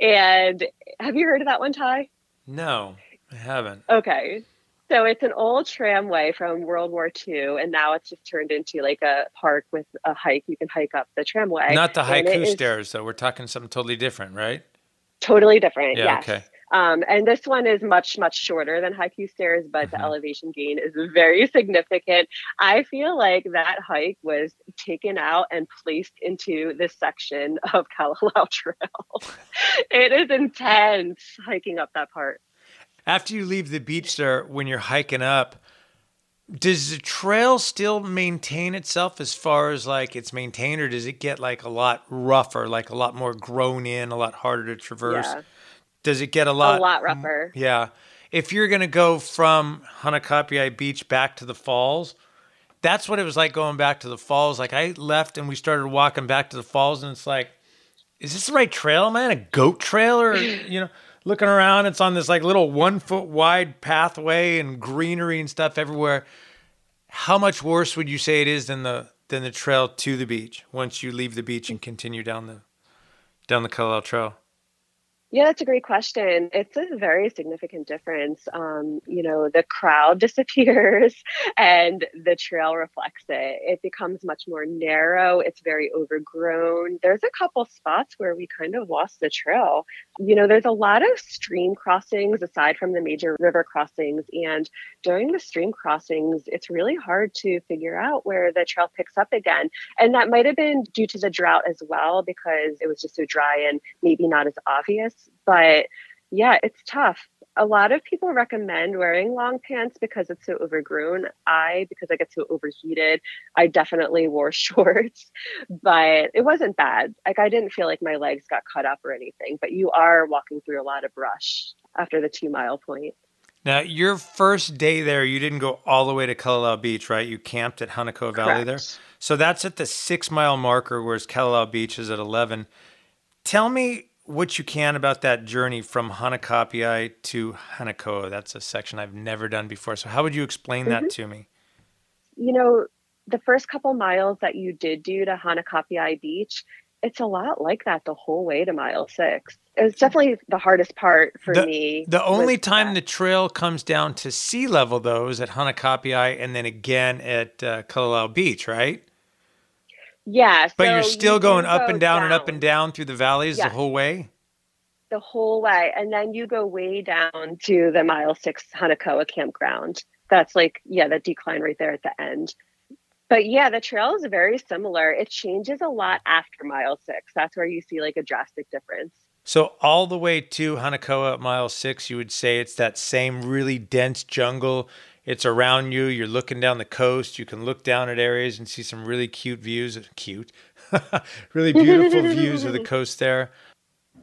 S2: And have you heard of that one, Ty?
S1: No, I haven't.
S2: Okay. So it's an old tramway from World War II, and now it's just turned into like a park with a hike. You can hike up the tramway.
S1: Not the haiku
S2: is
S1: stairs, though. We're talking something totally different, right?
S2: Totally different.
S1: Yeah,
S2: yes.
S1: okay.
S2: Um, and this one is much, much shorter than haiku stairs, but the
S1: Mhm.
S2: elevation gain is very significant. I feel like that hike was taken out and placed into this section of Kalalau Trail. it is intense hiking up that part.
S1: After you leave the beach there, when you're hiking up, does the trail still maintain itself as far as like it's maintained, or does it get like a lot rougher, like a lot more grown in, a lot harder to traverse?
S2: Yeah,
S1: Does it get a lot
S2: a lot rougher.
S1: Yeah. If you're gonna go from Hanakapiai Beach back to the falls, that's what it was like going back to the falls. Like I left and we started walking back to the falls, and it's like, is this the right trail, man? A goat trail, or you know, looking around, it's on this like little one foot wide pathway and greenery and stuff everywhere. How much worse would you say it is than the than the trail to the beach once you leave the beach and continue down the down the Kalalau Trail?
S2: Yeah, that's a great question. It's a very significant difference. Um, you know, the crowd disappears and the trail reflects it. It becomes much more narrow. It's very overgrown. There's a couple spots where we kind of lost the trail. You know, there's a lot of stream crossings aside from the major river crossings. And during the stream crossings, it's really hard to figure out where the trail picks up again. And that might have been due to the drought as well, because it was just so dry and maybe not as obvious. But yeah, it's tough. A lot of people recommend wearing long pants because it's so overgrown. I, because I get so overheated, I definitely wore shorts, but it wasn't bad. Like I didn't feel like my legs got cut up or anything, but you are walking through a lot of brush after the two mile point.
S1: Now, your first day there, you didn't go all the way to Kalalau Beach, right? You camped at Hanakoa Valley there. So that's at the six mile marker, whereas Kalalau Beach is at 11. Tell me what you can about that journey from Hanakapiai to Hanakoa. That's a section I've never done before. So, how would you explain that to me?
S2: you know, the first couple miles that you did do to Hanakapiai Beach, it's a lot like that the whole way to mile six. It was definitely the hardest part for
S1: The-
S2: me.
S1: The only time
S2: that.
S1: the trail comes down to sea level, though, is at Hanakapiai and then again at uh, Kalalau Beach, right?
S2: Yeah,
S1: But
S2: so
S1: you're still
S2: do
S1: going up
S2: go
S1: and down, and up and down through the valleys
S2: Yeah.
S1: the whole way.
S2: the whole way, and then you go way down to the mile six Hanakoa campground. That's like yeah, that decline right there at the end. But yeah, the trail is very similar. It changes a lot after mile six. That's where you see like a drastic difference.
S1: So all the way to Hanakoa at mile six, you would say it's that same really dense jungle. It's around you. You're looking down the coast. You can look down at areas and see some really cute views. Cute, really beautiful views of the coast there.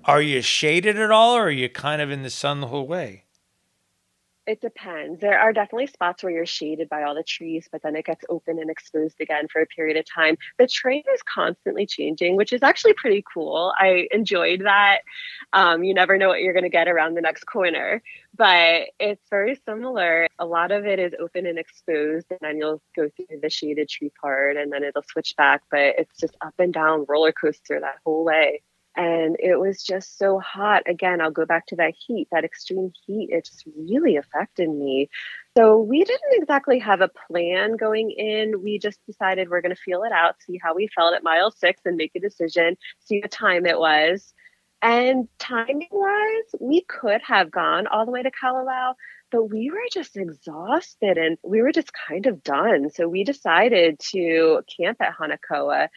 S1: Are you shaded at all, or are you kind of in the sun the whole way?
S2: It depends. There are definitely spots where you're shaded by all the trees, but then it gets open and exposed again for a period of time. The terrain is constantly changing, which is actually pretty cool. I enjoyed that. Um, you never know what you're going to get around the next corner, but it's very similar. A lot of it is open and exposed, and then you'll go through the shaded tree part, and then it'll switch back. But it's just up and down roller coaster that whole way and it was just so hot. Again i'll go back to that heat that extreme heat it just really affected me. So we didn't exactly have a plan going in. We just decided we're going to feel it out see how we felt at mile six and make a decision see what time it was. And timing wise we could have gone all the way to kalalau but we were just exhausted and we were just kind of done. So we decided to camp at hanakoa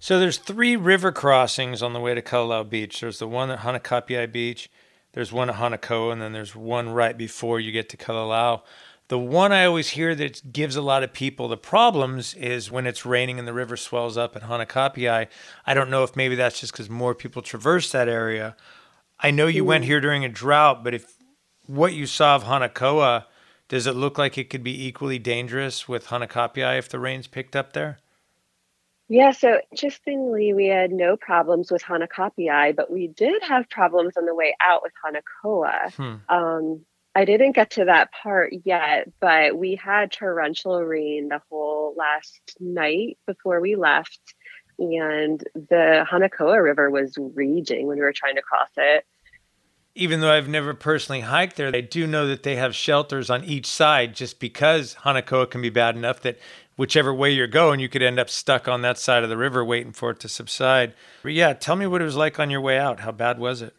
S1: So there's three river crossings on the way to Kalalau Beach. There's the one at Hanakapiai Beach, there's one at Hanakoa, and then there's one right before you get to Kalalau. The one I always hear that gives a lot of people the problems is when it's raining and the river swells up at Hanakapiai. I don't know if maybe that's just because more people traverse that area. I know you went mm. here during a drought, but if what you saw of Hanakoa Does it look like it could be equally dangerous with Hanakapiai if the rains picked up there?
S2: Yeah, so interestingly, we had no problems with Hanakapiai, but we did have problems on the way out with Hanakoa.
S1: Hmm.
S2: Um, I didn't get to that part yet, but we had torrential rain the whole last night before we left, and the Hanakoa River was raging when we were trying to cross it.
S1: Even though I've never personally hiked there, I do know that they have shelters on each side just because Hanakoa can be bad enough that whichever way you're going, you could end up stuck on that side of the river waiting for it to subside. But yeah, tell me what it was like on your way out. How bad was it?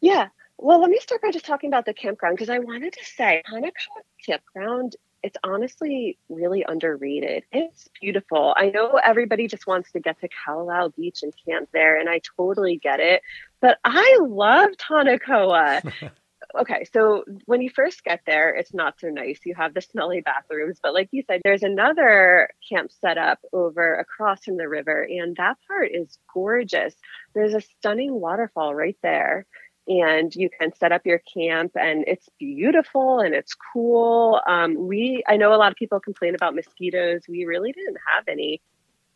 S2: Yeah, well, let me start by just talking about the campground because I wanted to say Hanakoa Campground, it's honestly really underrated. It's beautiful. I know everybody just wants to get to Kalalau Beach and camp there, and I totally get it. But I loved Hanakoa. okay, so when you first get there, it's not so nice. You have the smelly bathrooms, but like you said, there's another camp set up over across from the river, and that part is gorgeous. There's a stunning waterfall right there and you can set up your camp and it's beautiful and it's cool. Um, we i know a lot of people complain about mosquitoes. We really didn't have any.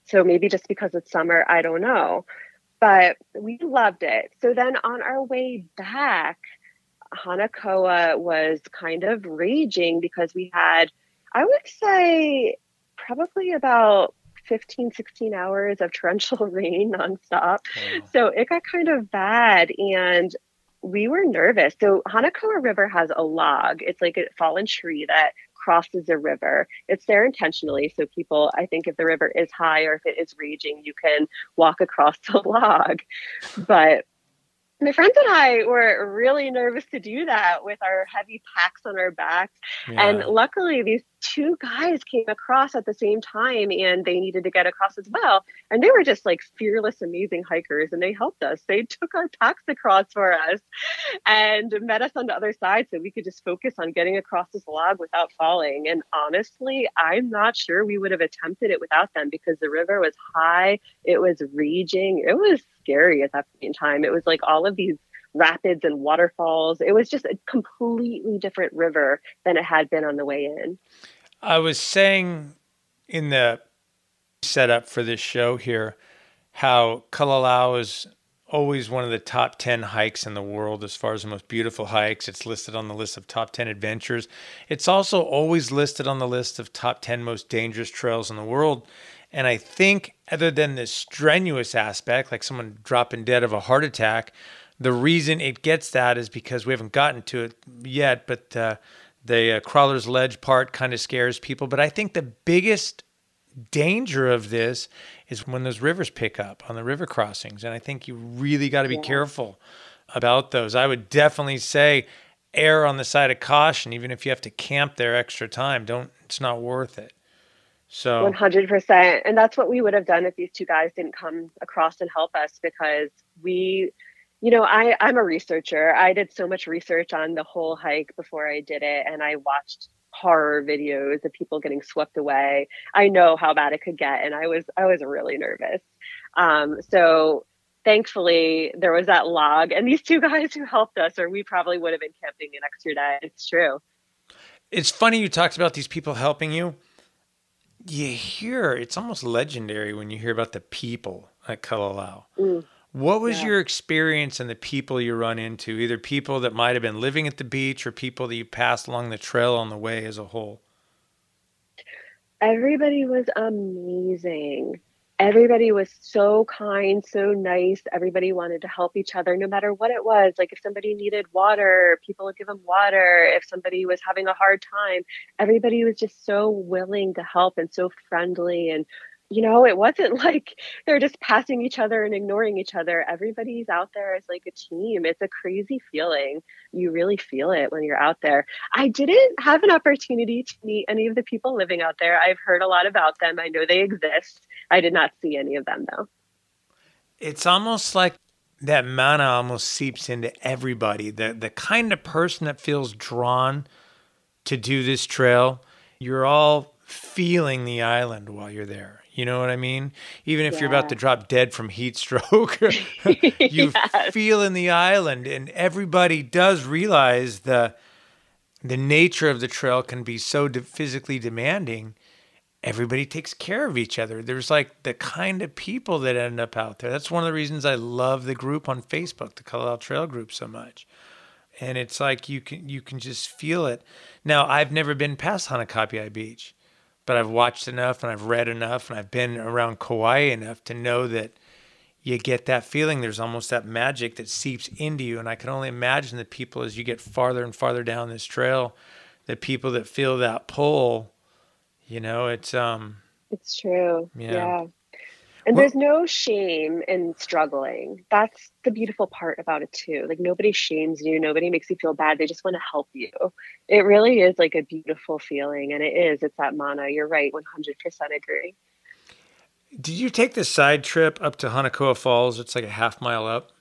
S2: So maybe just because it's summer i don't know. But we loved it. So then on our way back hanakoa was kind of raging because we had i would say probably about 15 16 hours of torrential rain nonstop wow. so it got kind of bad and we were nervous. So Hanakoa River has a log. It's like a fallen tree that crosses a river. It's there intentionally. So people, I think if the river is high or if it is raging, you can walk across the log. But my friends and I were really nervous to do that with our heavy packs on our backs. Yeah. And luckily, these two guys came across at the same time and they needed to get across as well. And they were just like fearless, amazing hikers and they helped us. They took our packs across for us and met us on the other side so we could just focus on getting across this log without falling. And honestly, I'm not sure we would have attempted it without them because the river was high, it was raging, it was scary at that point in time. It was like all of these rapids and waterfalls. It was just a completely different river than it had been on the way in.
S1: I was saying in the setup for this show here how Kalalau is always one of the top 10 hikes in the world as far as the most beautiful hikes. It's listed on the list of top 10 adventures. It's also always listed on the list of top 10 most dangerous trails in the world. And I think, other than the strenuous aspect, like someone dropping dead of a heart attack, the reason it gets that is because we haven't gotten to it yet, but uh, the uh, crawler's ledge part kind of scares people. But I think the biggest danger of this is when those rivers pick up on the river crossings. And I think you really got to be yeah. careful about those. I would definitely say err on the side of caution, even if you have to camp there extra time. Don't, it's not worth it. So
S2: 100%. And that's what we would have done if these two guys didn't come across and help us because we, you know, I, I'm a researcher. I did so much research on the whole hike before I did it, and I watched horror videos of people getting swept away. I know how bad it could get, and I was I was really nervous. Um, so thankfully there was that log and these two guys who helped us, or we probably would have been camping an extra day. It's true.
S1: It's funny you talked about these people helping you. You hear it's almost legendary when you hear about the people at Kalalau. Mm what was yeah. your experience and the people you run into? Either people that might have been living at the beach or people that you passed along the trail on the way as a whole?
S2: Everybody was amazing. Everybody was so kind, so nice. Everybody wanted to help each other no matter what it was. Like if somebody needed water, people would give them water. If somebody was having a hard time, everybody was just so willing to help and so friendly and you know, it wasn't like they're just passing each other and ignoring each other. Everybody's out there as like a team. It's a crazy feeling. You really feel it when you're out there. I didn't have an opportunity to meet any of the people living out there. I've heard a lot about them. I know they exist. I did not see any of them though.
S1: It's almost like that mana almost seeps into everybody. The the kind of person that feels drawn to do this trail, you're all feeling the island while you're there. You know what I mean? Even if yeah. you're about to drop dead from heat stroke, you yes. feel in the island, and everybody does realize the the nature of the trail can be so de- physically demanding everybody takes care of each other there's like the kind of people that end up out there that's one of the reasons i love the group on facebook the kalalau trail group so much and it's like you can you can just feel it now i've never been past hanakapiai beach but i've watched enough and i've read enough and i've been around kauai enough to know that you get that feeling there's almost that magic that seeps into you and i can only imagine the people as you get farther and farther down this trail the people that feel that pull you know it's um
S2: It's true.
S1: Yeah.
S2: Yeah. And
S1: Well-
S2: there's no shame in struggling. That's the beautiful part about it too. Like nobody shames you, nobody makes you feel bad. They just want to help you. It really is like a beautiful feeling and it is. It's that mana. You're right, 100% agree.
S1: did you take the side trip up to hanakoa falls it's like a half mile up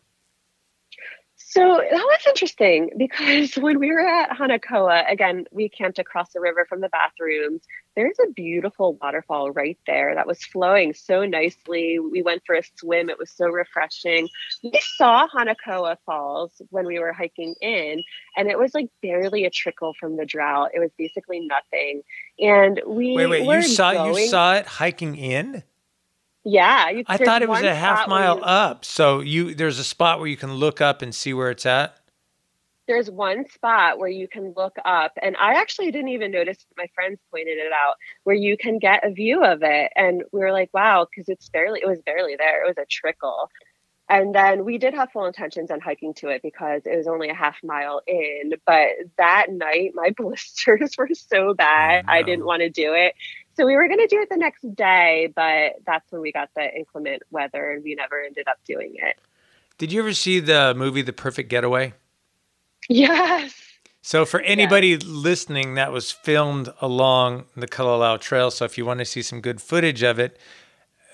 S2: So that was interesting because when we were at Hanakoa, again, we camped across the river from the bathrooms. There's a beautiful waterfall right there that was flowing so nicely. We went for a swim, it was so refreshing. We saw Hanakoa Falls when we were hiking in, and it was like barely a trickle from the drought. It was basically nothing. And we
S1: wait wait you saw you saw it hiking in
S2: Yeah. You,
S1: i thought it was a half mile
S2: you-
S1: up so you there's a spot where you can look up and see where it's at?
S2: There's one spot where you can look up and i actually didn't even notice my friends pointed it out where you can get a view of it and we were like wow because it's barely it was barely there it was a trickle. And then we did have full intentions on hiking to it because it was only a half mile in but that night my blisters were so bad
S1: Oh,
S2: i didn't want to do it so we were going to do it the next day but that's when we got the inclement weather and we never ended up doing it
S1: did you ever see the movie the perfect getaway
S2: yes
S1: So for anybody listening, that was filmed along the Kalalau Trail. So if you want to see some good footage of it,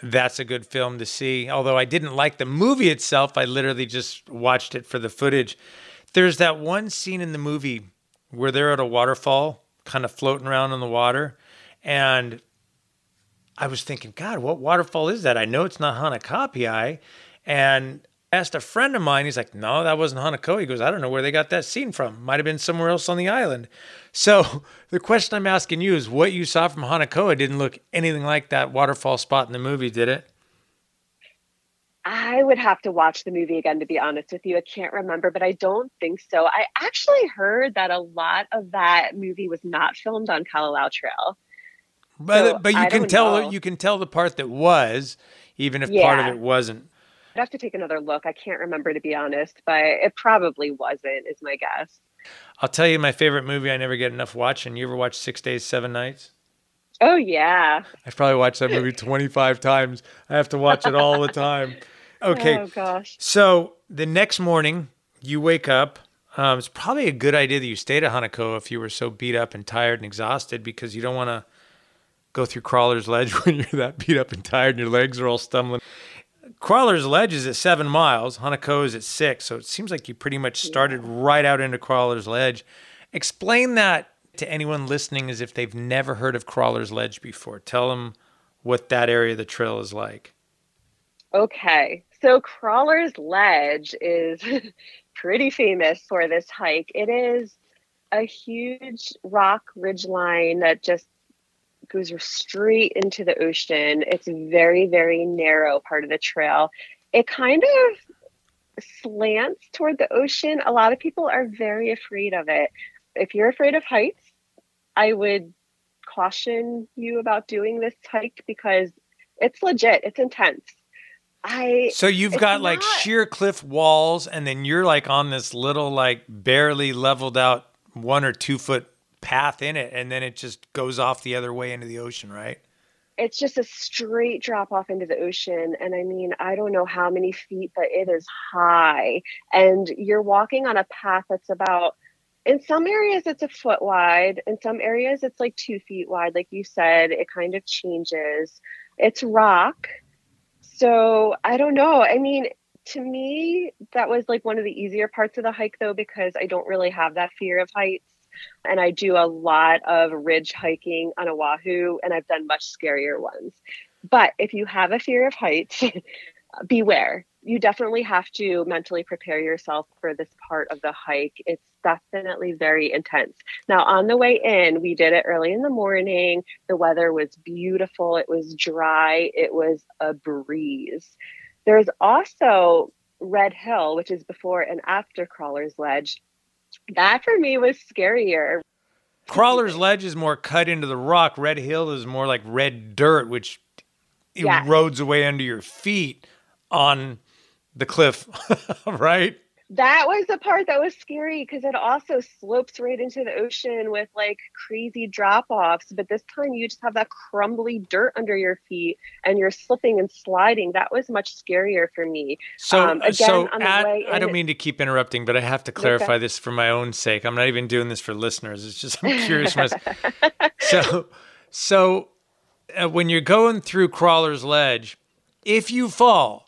S1: that's a good film to see. Although I didn't like the movie itself, I literally just watched it for the footage. There's that one scene in the movie where they're at a waterfall, kind of floating around in the water, and I was thinking, God, what waterfall is that? I know it's not Hanakapiai. And asked a friend of mine, he's like, No, that wasn't Hanakoa. He goes, I don't know where they got that scene from. Might have been somewhere else on the island. So the question I'm asking you is what you saw from Hanakoa didn't look anything like that waterfall spot in the movie, did it?
S2: I would have to watch the movie again to be honest with you. I can't remember, but I don't think so. I actually heard that a lot of that movie was not filmed on Kalalau Trail.
S1: But
S2: So,
S1: but you
S2: I
S1: can tell
S2: know.
S1: you can tell the part that was, even if part of it wasn't.
S2: I'd have to take another look. I can't remember to be honest, but it probably wasn't, is my guess.
S1: I'll tell you my favorite movie I never get enough watching. You ever watch Six Days, Seven Nights?
S2: Oh yeah.
S1: I've probably watched that movie 25 times. I have to watch it all the time. Okay.
S2: Oh gosh.
S1: So the next morning, you wake up. Um, it's probably a good idea that you stayed at Hanakoa if you were so beat up and tired and exhausted because you don't want to go through Crawler's Ledge when you're that beat up and tired and your legs are all stumbling. Crawler's Ledge is at seven miles. Hanakoa is at six. So it seems like you pretty much started right out into Crawler's Ledge. Explain that to anyone listening as if they've never heard of Crawler's Ledge before. Tell them what that area of the trail is like.
S2: Okay. So Crawler's Ledge is pretty famous for this hike. It is a huge rock ridgeline that just goes straight into the ocean. It's very, very narrow part of the trail. It kind of slants toward the ocean. A lot of people are very afraid of it. If you're afraid of heights, I would caution you about doing this hike because it's legit, it's intense. I
S1: So you've got like sheer cliff walls, and then you're like on this little, like barely leveled out one or two foot path in it, and then it just goes off the other way into the ocean, right?
S2: it's just a straight drop off into the ocean and i mean i don't know how many feet but it is high. And you're walking on a path that's about in some areas it's a foot wide. In some areas it's like two feet wide like you said it kind of changes. It's rock so i don't know. I mean to me that was like one of the easier parts of the hike though because i don't really have that fear of heights and I do a lot of ridge hiking on Oahu, and I've done much scarier ones. But if you have a fear of heights, beware. you definitely have to mentally prepare yourself for this part of the hike. It's definitely very intense. Now, on the way in, we did it early in the morning. The weather was beautiful, it was dry, it was a breeze. There's also Red Hill, which is before and after Crawler's Ledge. That for me was scarier.
S1: Crawler's Ledge is more cut into the rock. Red Hill is more like red dirt, which erodes away under your feet on the cliff, right?
S2: That was the part that was scary because it also slopes right into the ocean with like crazy drop offs. But this time you just have that crumbly dirt under your feet and you're slipping and sliding. That was much scarier for me.
S1: So,
S2: Um, again,
S1: so
S2: on the
S1: add-
S2: way
S1: I don't mean to keep interrupting, but I have to clarify this for my own sake. I'm not even doing this for listeners. It's just I'm curious. so, so uh, when you're going through Crawler's Ledge, if you fall,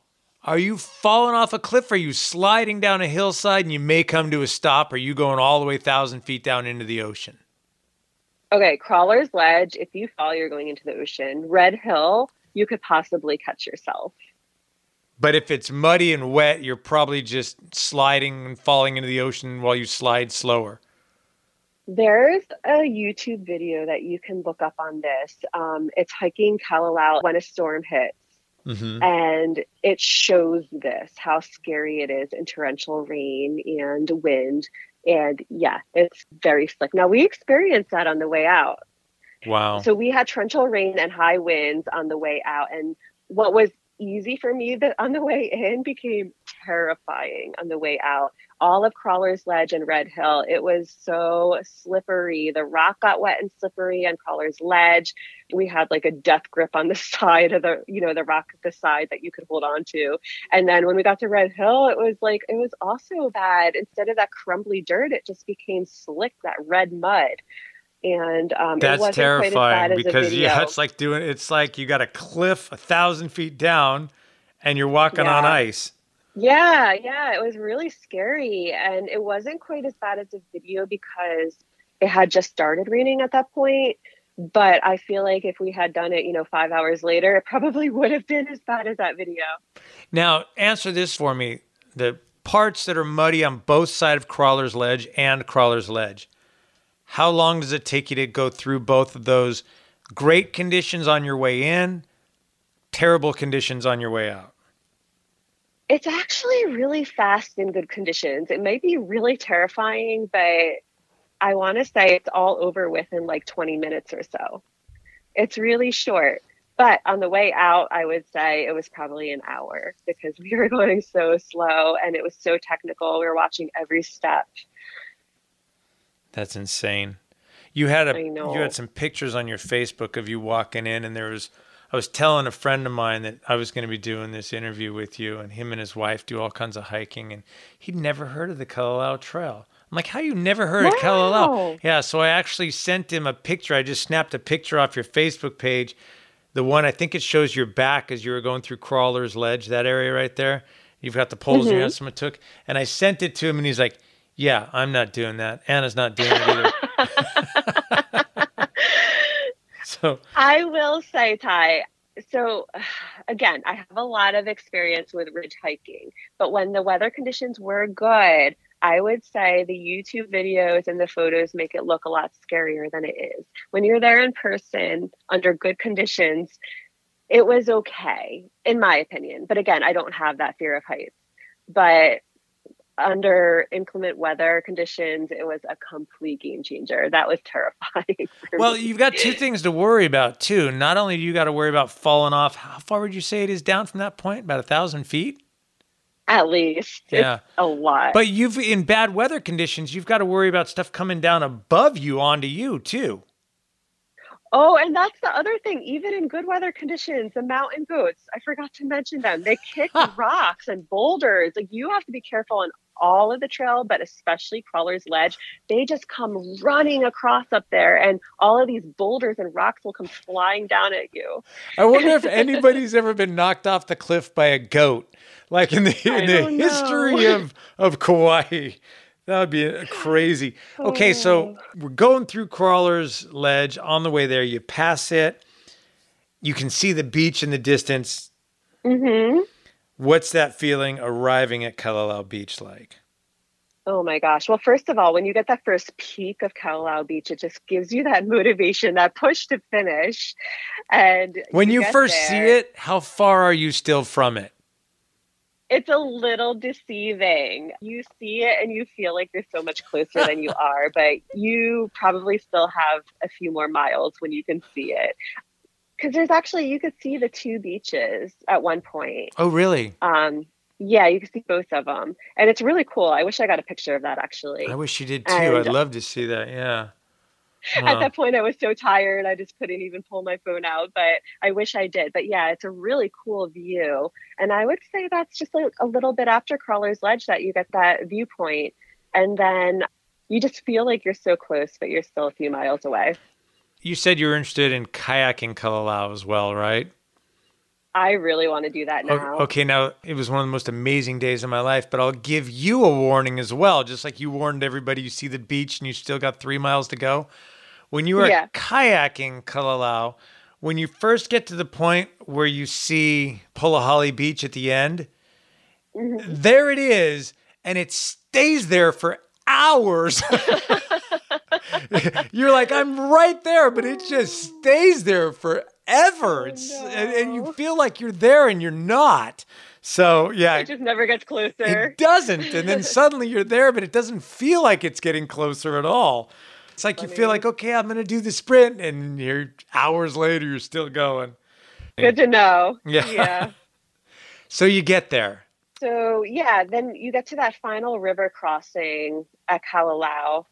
S1: are you falling off a cliff? Are you sliding down a hillside and you may come to a stop? Or are you going all the way thousand feet down into the ocean?
S2: Okay, Crawler's Ledge, if you fall, you're going into the ocean. Red Hill, you could possibly catch yourself.
S1: But if it's muddy and wet, you're probably just sliding and falling into the ocean while you slide slower.
S2: There's a YouTube video that you can look up on this. Um, it's hiking Kalalau when a storm hits.
S1: Mm-hmm.
S2: and it shows this how scary it is in torrential rain and wind and yeah it's very slick now we experienced that on the way out
S1: Wow.
S2: so we had torrential rain and high winds on the way out and what was easy for me that on the way in became terrifying on the way out. All of crawler's ledge and red hill it was so slippery. The rock got wet and slippery on crawler's ledge. We had like a death grip on the side of the you know the rock at the side that you could hold on to. And then when we got to red hill it was like it was also bad. Instead of that crumbly dirt it just became slick that red mud. And um, it
S1: That's
S2: wasn't quite as bad
S1: terrifying
S2: as the
S1: because yeah, it's like doing it's like you got a cliff a thousand feet down and you're walking on ice.
S2: Yeah, yeah, it was really scary. And it wasn't quite as bad as the video because it had just started raining at that point. But I feel like if we had done it, you know, five hours later, it probably would have been as bad as that video.
S1: Now, answer this for me. The parts that are muddy on both sides of Crawler's Ledge and Crawler's Ledge. How long does it take you to go through both of those? Great conditions on your way in, terrible conditions on your way out.
S2: It's actually really fast in good conditions. It may be really terrifying, but I want to say it's all over within like 20 minutes or so. It's really short. But on the way out, I would say it was probably an hour because we were going so slow and it was so technical. We were watching every step.
S1: That's insane. You had a you had some pictures on your Facebook of you walking in, and there was. I was telling a friend of mine that I was going to be doing this interview with you, and him and his wife do all kinds of hiking, and he'd never heard of the Kalalau Trail. I'm like, how you never heard of Kalalau? Yeah, so I actually sent him a picture. I just snapped a picture off your Facebook page. The one I think it shows your back as you were going through Crawler's Ledge, that area right there. You've got the poles in your hand mm-hmm. someone took, and I sent it to him, and he's like, "Yeah, I'm not doing that. Anna's not doing it either." so
S2: I will say, Ty. So, again, I have a lot of experience with ridge hiking, but when the weather conditions were good, I would say the YouTube videos and the photos make it look a lot scarier than it is. When you're there in person under good conditions, it was okay, in my opinion. But again, I don't have that fear of heights. But under inclement weather conditions, it was a complete game changer. That was terrifying.
S1: Well,
S2: me.
S1: you've got two things to worry about too. Not only do you got to worry about falling off. How far would you say it is down from that point? About a thousand feet.
S2: At least.
S1: Yeah.
S2: It's a lot.
S1: But you've in bad weather conditions, you've got to worry about stuff coming down above you onto you too.
S2: oh, and that's the other thing. Even in good weather conditions, the mountain goats, I forgot to mention them. They kick rocks and boulders. Like you have to be careful on all of the trail, but especially Crawler's Ledge. They just come running across up there, and all of these boulders and rocks will come flying down at you.
S1: I wonder if anybody's ever been knocked off the cliff by a goat, like in the in the history of of Kauai. That would be crazy. Okay, so
S2: Oh.
S1: we're going through Crawler's Ledge. On the way there, you pass it. You can see the beach in the distance.
S2: hmm
S1: What's that feeling arriving at Kalalau Beach like?
S2: Oh my gosh. Well, first of all, when you get that first peak of Kalalau Beach, it just gives you that motivation, that push to finish. And
S1: when you,
S2: get
S1: first see it, how far are you still from it?
S2: it's a little deceiving. You see it and you feel like you're so much closer than you are, but you probably still have a few more miles when you can see it. Because there's actually, you could see the two beaches at one point.
S1: Oh, really?
S2: Um, yeah, you can see both of them. And it's really cool. I wish I got a picture of that actually.
S1: I wish you did too.
S2: And-
S1: I'd love to see that. Yeah.
S2: At that point, I was so tired, I just couldn't even pull my phone out. But I wish I did. But yeah, it's a really cool view, and I would say that's just like a little bit after Crawler's Ledge that you get that viewpoint, and then you just feel like you're so close, but you're still a few miles away.
S1: You said you were interested in kayaking Kalalau as well, right?
S2: I really want to do that now.
S1: Okay, now it was one of the most amazing days of my life, but I'll give you a warning as well. Just like you warned everybody, you see the beach and you still got three miles to go. When you are
S2: Yeah.
S1: kayaking Kalalau, when you first get to the point where you see Polihale Beach at the end,
S2: Mhm.
S1: there it is, and it stays there for hours. You're like, I'm right there, but it just stays there forever. It's and, and you feel like you're there and you're not. So yeah,
S2: It just never gets closer.
S1: it doesn't. And then suddenly you're there, but it doesn't feel like it's getting closer at all. It's like you feel like, okay, I'm gonna do the sprint, and you're hours later, you're still going.
S2: Good to know.
S1: Yeah.
S2: Yeah.
S1: So you get there.
S2: So yeah, then you get to that final river crossing at Kalalau.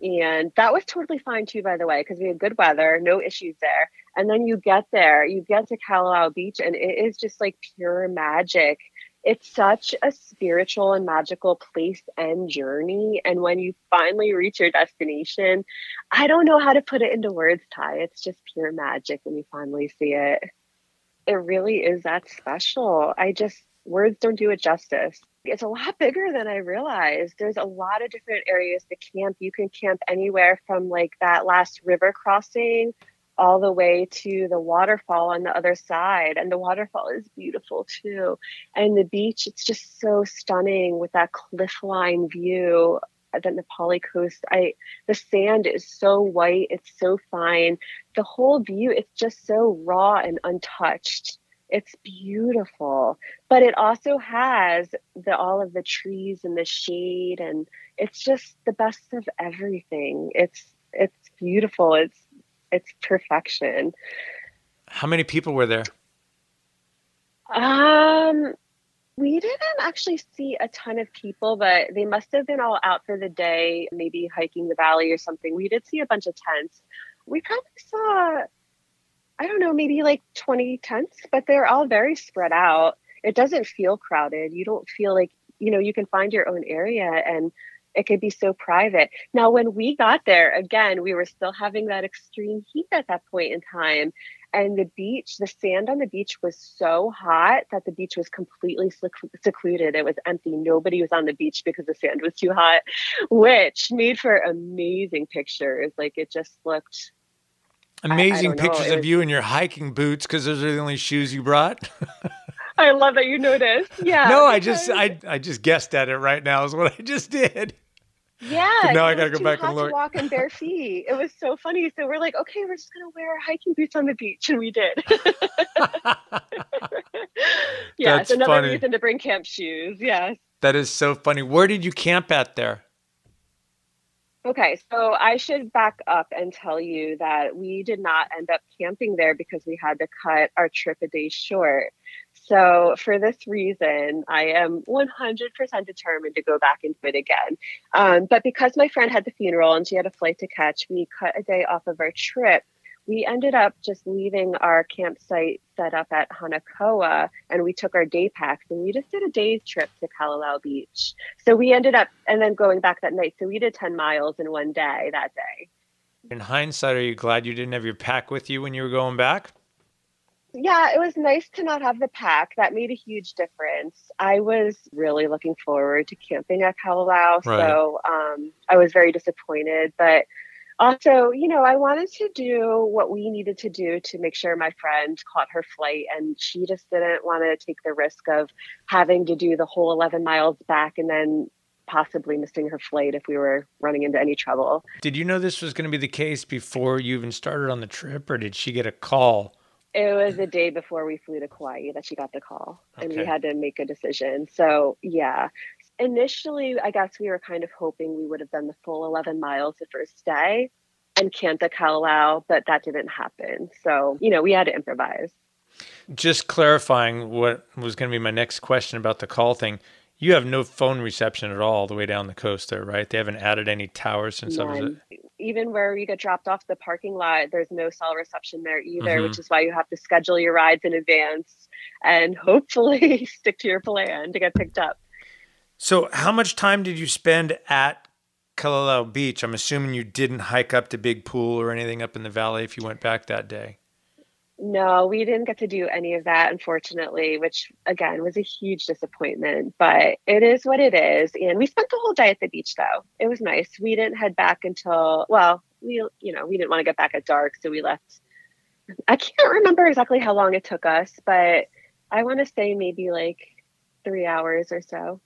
S2: And that was totally fine too, by the way, because we had good weather, no issues there. And then you get there, you get to Kalalau Beach, and it is just like pure magic. It's such a spiritual and magical place and journey. And when you finally reach your destination, I don't know how to put it into words, Ty. It's just pure magic when you finally see it. It really is that special. I just, words don't do it justice. It's a lot bigger than I realized. There's a lot of different areas to camp. You can camp anywhere from like that last river crossing all the way to the waterfall on the other side. And the waterfall is beautiful too. And the beach, it's just so stunning with that cliff line view. The Na Pali coast, I the sand is so white, it's so fine. The whole view, it's just so raw and untouched. It's beautiful, but it also has the all of the trees and the shade, and it's just the best of everything. It's it's beautiful. It's it's perfection.
S1: How many people were there?
S2: Um, we didn't actually see a ton of people, but they must have been all out for the day, maybe hiking the valley or something. We did see a bunch of tents. We probably saw, I don't know, maybe like 20 tents, but they're all very spread out. It doesn't feel crowded. You don't feel like, you know, you can find your own area and it could be so private. Now, when we got there, again, we were still having that extreme heat at that point in time. And the beach, the sand on the beach was so hot that the beach was completely secluded. It was empty. Nobody was on the beach because the sand was too hot, which made for amazing pictures. Like it just looked
S1: Amazing pictures of you in your hiking boots because those are the only shoes you brought.
S2: I love that you noticed. Yeah.
S1: no, I just I I just guessed at it right now is what I just did.
S2: Yeah.
S1: But now I gotta go back and look.
S2: Walk in bare feet. It was so funny. So we're like, okay, we're just gonna wear our hiking boots on the beach, and we did. yes,
S1: That's
S2: another
S1: funny.
S2: reason to bring camp shoes. Yes.
S1: That is so funny. Where did you camp at there?
S2: Okay, so I should back up and tell you that we did not end up camping there because we had to cut our trip a day short. So, for this reason, I am 100% determined to go back into it again. Um, but because my friend had the funeral and she had a flight to catch, we cut a day off of our trip. We ended up just leaving our campsite set up at Hanakoa and we took our day packs and we just did a day's trip to Kalalau Beach. So we ended up and then going back that night. So we did 10 miles in one day that day.
S1: In hindsight, are you glad you didn't have your pack with you when you were going back?
S2: Yeah, it was nice to not have the pack. That made a huge difference. I was really looking forward to camping at Kalalau.
S1: Right.
S2: So um, I was very disappointed. But also, you know, I wanted to do what we needed to do to make sure my friend caught her flight, and she just didn't want to take the risk of having to do the whole 11 miles back and then possibly missing her flight if we were running into any trouble.
S1: Did you know this was going to be the case before you even started on the trip, or did she get a call?
S2: It was the day before we flew to Kauai that she got the call, and we had to make a decision. So, yeah. Initially, I guess we were kind of hoping we would have done the full 11 miles the first day and Kanta Kalalau, but that didn't happen. So, you know, we had to improvise.
S1: Just clarifying what was going to be my next question about the call thing. You have no phone reception at all, all the way down the coast there, right? They haven't added any towers since I was.
S2: None. Even where you get dropped off the parking lot, there's no cell reception there either,
S1: Mhm.
S2: which is why you have to schedule your rides in advance and hopefully stick to your plan to get picked up.
S1: So, how much time did you spend at Kalalau Beach? I'm assuming you didn't hike up to Big Pool or anything up in the valley if you went back that day.
S2: No, we didn't get to do any of that, unfortunately, which again was a huge disappointment. But it is what it is. And we spent the whole day at the beach, though. It was nice. We didn't head back until, well, we, you know, we didn't want to get back at dark. So we left. I can't remember exactly how long it took us, but I want to say maybe like three hours or so.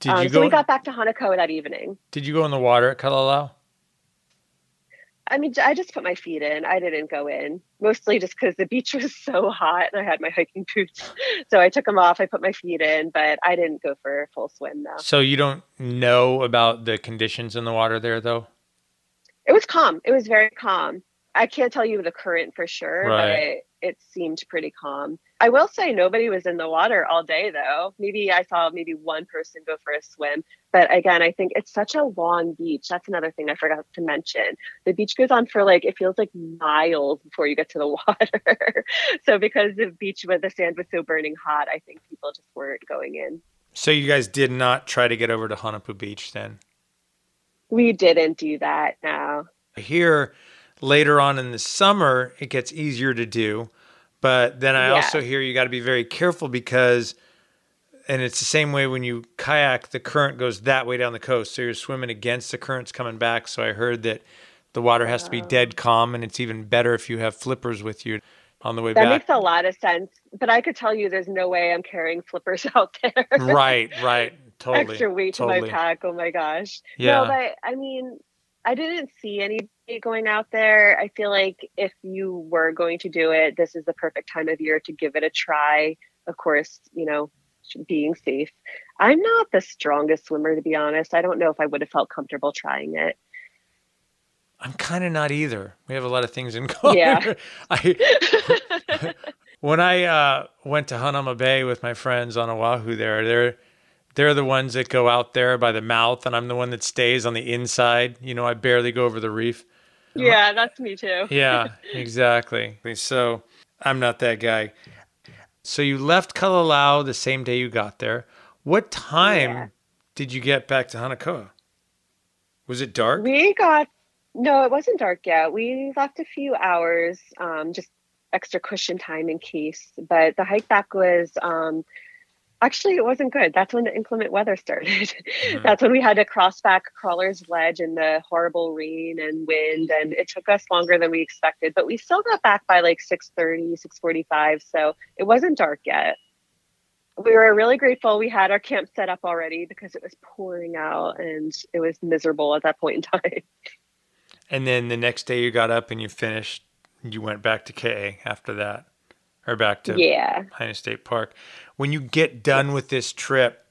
S1: Did
S2: Um,
S1: you
S2: so we got back to Hanakoa that evening.
S1: did you go in the water at Kalalau?
S2: I mean, I just put my feet in. I didn't go in, mostly just because the beach was so hot and I had my hiking boots. So I took them off. I put my feet in, but I didn't go for a full swim though.
S1: So you don't know about the conditions in the water there, though.
S2: It was calm. It was very calm. I can't tell you the current for sure,
S1: Right.
S2: but it seemed pretty calm. I will say nobody was in the water all day though. Maybe I saw maybe one person go for a swim. But again, I think it's such a long beach. That's another thing I forgot to mention. The beach goes on for like it feels like miles before you get to the water. so because the beach where the sand was so burning hot, I think people just weren't going in.
S1: So you guys did not try to get over to Honopu Beach then.
S2: We didn't do that now.
S1: Here, later on in the summer, it gets easier to do. But then I
S2: Yeah.
S1: also hear you got to be very careful because, and it's the same way when you kayak, the current goes that way down the coast. So you're swimming against the currents coming back. So I heard that the water has to be dead calm, and it's even better if you have flippers with you on the way
S2: That
S1: back.
S2: That makes a lot of sense. But I could tell you there's no way I'm carrying flippers out there.
S1: right, right. Totally.
S2: Extra weight
S1: totally.
S2: to my pack. Oh my gosh.
S1: Yeah.
S2: No, but I mean, I didn't see anybody going out there. I feel like if you were going to do it, this is the perfect time of year to give it a try. Of course, you know, being safe. I'm not the strongest swimmer, to be honest. I don't know if I would have felt comfortable trying it.
S1: I'm kind of not either. We have a lot of things in common.
S2: Yeah.
S1: I when I uh, went to Hanauma Bay with my friends on Oahu, there they're they're the ones that go out there by the mouth, and I'm the one that stays on the inside. You know, I barely go over the reef.
S2: Yeah, that's me too.
S1: Yeah, exactly. So I'm not that guy. So you left Kalalau the same day you got there. What time
S2: Yeah.
S1: did you get back to Hanakoa? Was it dark?
S2: We got no, it wasn't dark yet. We left a few hours, um, just extra cushion time in case. But the hike back was um, actually it wasn't good. That's when the inclement weather started. Mm-hmm. That's when we had to cross back Crawler's Ledge in the horrible rain and wind, and it took us longer than we expected. But we still got back by like 6:30, 6:45, so it wasn't dark yet. We were really grateful we had our camp set up already because it was pouring out and it was miserable at that point in time.
S1: And then the next day you got up and you finished. You went back to Ke'e after that, or back to
S2: Yeah.
S1: Haena State Park. When you get done with this trip,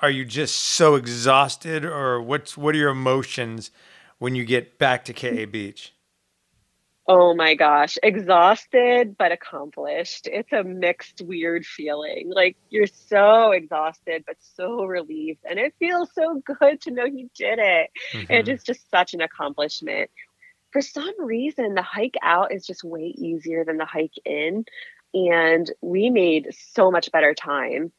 S1: are you just so exhausted, or what's what are your emotions when you get back to Ke'e Beach?
S2: Oh my gosh. Exhausted but accomplished. It's a mixed, weird feeling. Like you're so exhausted but so relieved. And it feels so good to know you did it. It
S1: Mhm.
S2: is just such an accomplishment. For some reason, the hike out is just way easier than the hike in. And we made so much better time.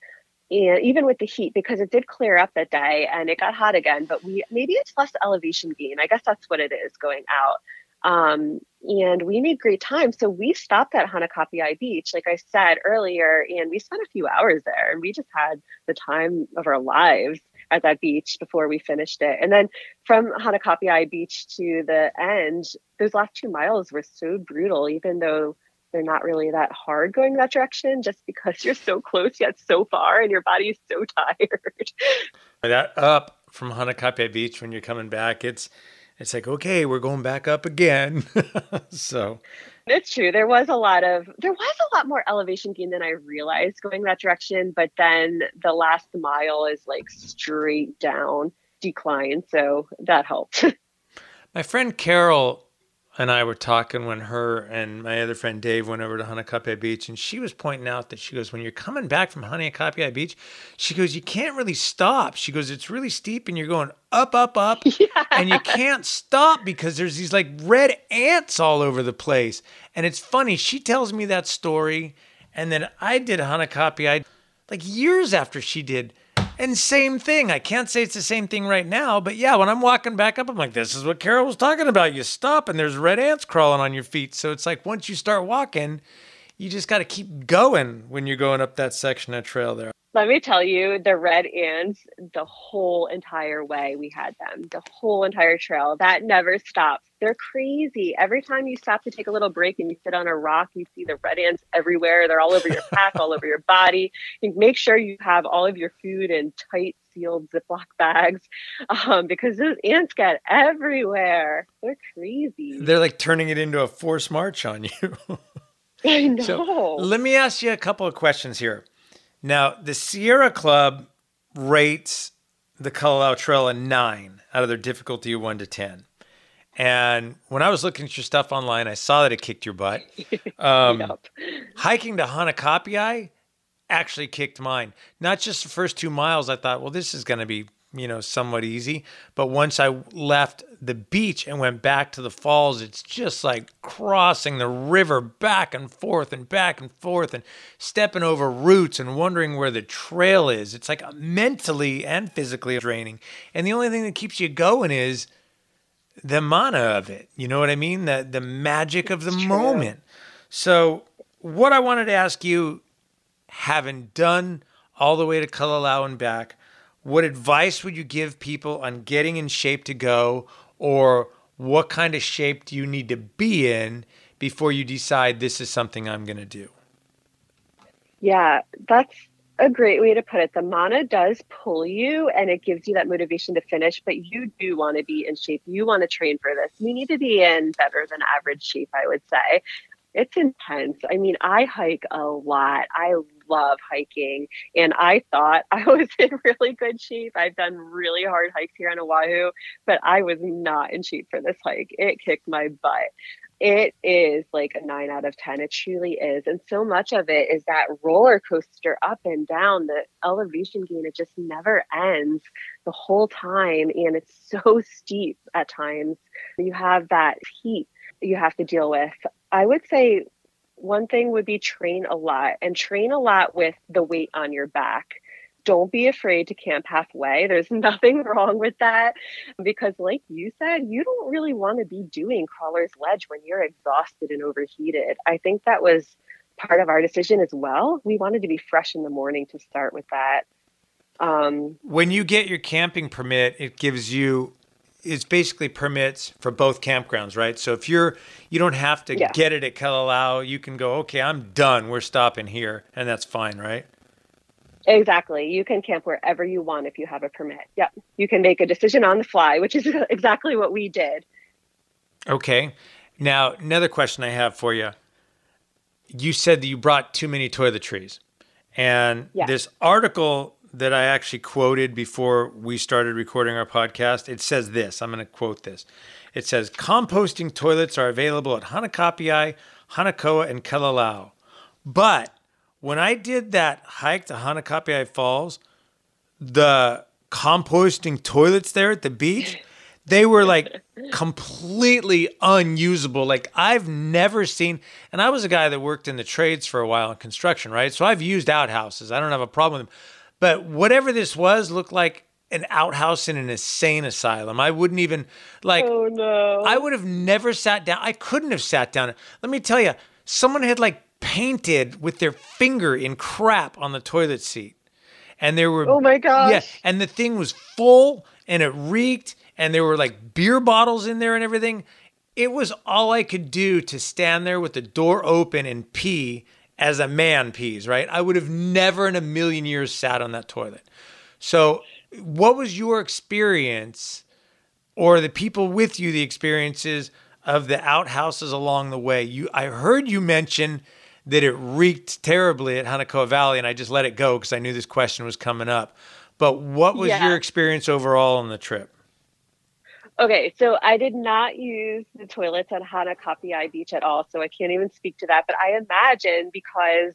S2: And even with the heat, because it did clear up that day and it got hot again, but we maybe it's less elevation gain. I guess that's what it is going out. Um, and we made great time. So we stopped at Hanakapiai Beach, like I said earlier, and we spent a few hours there and we just had the time of our lives at that beach before we finished it. And then from Hanakapiai Beach to the end, those last two miles were so brutal, even though they're not really that hard going that direction, just because you're so close yet so far and your body's so tired.
S1: That up from Hanakapiai Beach when you're coming back, it's it's like okay, we're going back up again. so
S2: it's true. There was a lot of there was a lot more elevation gain than I realized going that direction, but then the last mile is like straight down decline, so that helped.
S1: My friend Carol and I were talking when her and my other friend Dave went over to Hanakapiai Beach, and she was pointing out that she goes, when you're coming back from Hanakapiai Beach, she goes, you can't really stop. She goes, it's really steep, and you're going up, up, up, yeah. and you can't stop because there's these like red ants all over the place. And it's funny. She tells me that story, and then I did Hanakapiai like years after she did. And same thing. I can't say it's the same thing right now, but yeah, when I'm walking back up, I'm like, this is what Carol was talking about. You stop and there's red ants crawling on your feet. So it's like once you start walking, you just got to keep going when you're going up that section of trail there.
S2: Let me tell you, the red ants, the whole entire way we had them, the whole entire trail, that never stops. They're crazy. Every time you stop to take a little break and you sit on a rock, you see the red ants everywhere. They're all over your pack, all over your body. You make sure you have all of your food in tight, sealed Ziploc bags um, because those ants get everywhere. They're crazy.
S1: They're like turning it into a forced march on you.
S2: I know.
S1: So, let me ask you a couple of questions here. Now, the Sierra Club rates the Kalalau Trail a nine out of their difficulty of one to 10. And when I was looking at your stuff online, I saw that it kicked your butt. Um, yep. Hiking to Hanakapiai actually kicked mine. Not just the first two miles, I thought, well, this is going to be you know, somewhat easy. But once I left the beach and went back to the falls, it's just like crossing the river back and forth and back and forth and stepping over roots and wondering where the trail is. It's like mentally and physically draining. And the only thing that keeps you going is the mana of it. You know what I mean? The the magic of the moment. So what I wanted to ask you, having done all the way to Kalalau and back, what advice would you give people on getting in shape to go or what kind of shape do you need to be in before you decide this is something I'm going to do?
S2: Yeah, that's a great way to put it. The mana does pull you and it gives you that motivation to finish, but you do want to be in shape. You want to train for this. You need to be in better than average shape, I would say. It's intense. I mean, I hike a lot. I love hiking. And I thought I was in really good shape. I've done really hard hikes here on Oahu, but I was not in shape for this hike. It kicked my butt. It is like a nine out of 10. It truly is. And so much of it is that roller coaster up and down, the elevation gain. It just never ends the whole time. And it's so steep at times. You have that heat you have to deal with. I would say one thing would be train a lot and train a lot with the weight on your back. Don't be afraid to camp halfway. There's nothing wrong with that because, like you said, you don't really want to be doing crawler's ledge when you're exhausted and overheated. I think that was part of our decision as well. We wanted to be fresh in the morning to start with that.
S1: Um, when you get your camping permit, it gives you it's basically permits for both campgrounds, right? So if you're you don't have to yeah. get it at Kalalau, you can go, okay, I'm done. We're stopping here, and that's fine, right?
S2: Exactly. You can camp wherever you want if you have a permit. Yep. You can make a decision on the fly, which is exactly what we did.
S1: Okay. Now, another question I have for you. You said that you brought too many toiletries. And yeah. this article that I actually quoted before we started recording our podcast. It says this I'm going to quote this. It says composting toilets are available at Hanakapiai, Hanakoa, and Kalalau. But when I did that hike to Hanakapiai Falls, the composting toilets there at the beach, they were like completely unusable. Like I've never seen, and I was a guy that worked in the trades for a while in construction, right? So I've used outhouses. I don't have a problem with them but whatever this was looked like an outhouse in an insane asylum. I wouldn't even like.
S2: Oh no.
S1: I would have never sat down. I couldn't have sat down. Let me tell you, someone had like painted with their finger in crap on the toilet seat. And there were
S2: Oh my gosh.
S1: Yeah, and the thing was full and it reeked and there were like beer bottles in there and everything. It was all I could do to stand there with the door open and pee as a man pees, right? I would have never in a million years sat on that toilet. So, what was your experience or the people with you the experiences of the outhouses along the way? You I heard you mention that it reeked terribly at Hanakoa Valley and I just let it go because I knew this question was coming up. But what was
S2: Yeah.
S1: your experience overall on the trip?
S2: Okay, so I did not use the toilets at Hanakapiai Beach at all, so I can't even speak to that. But I imagine because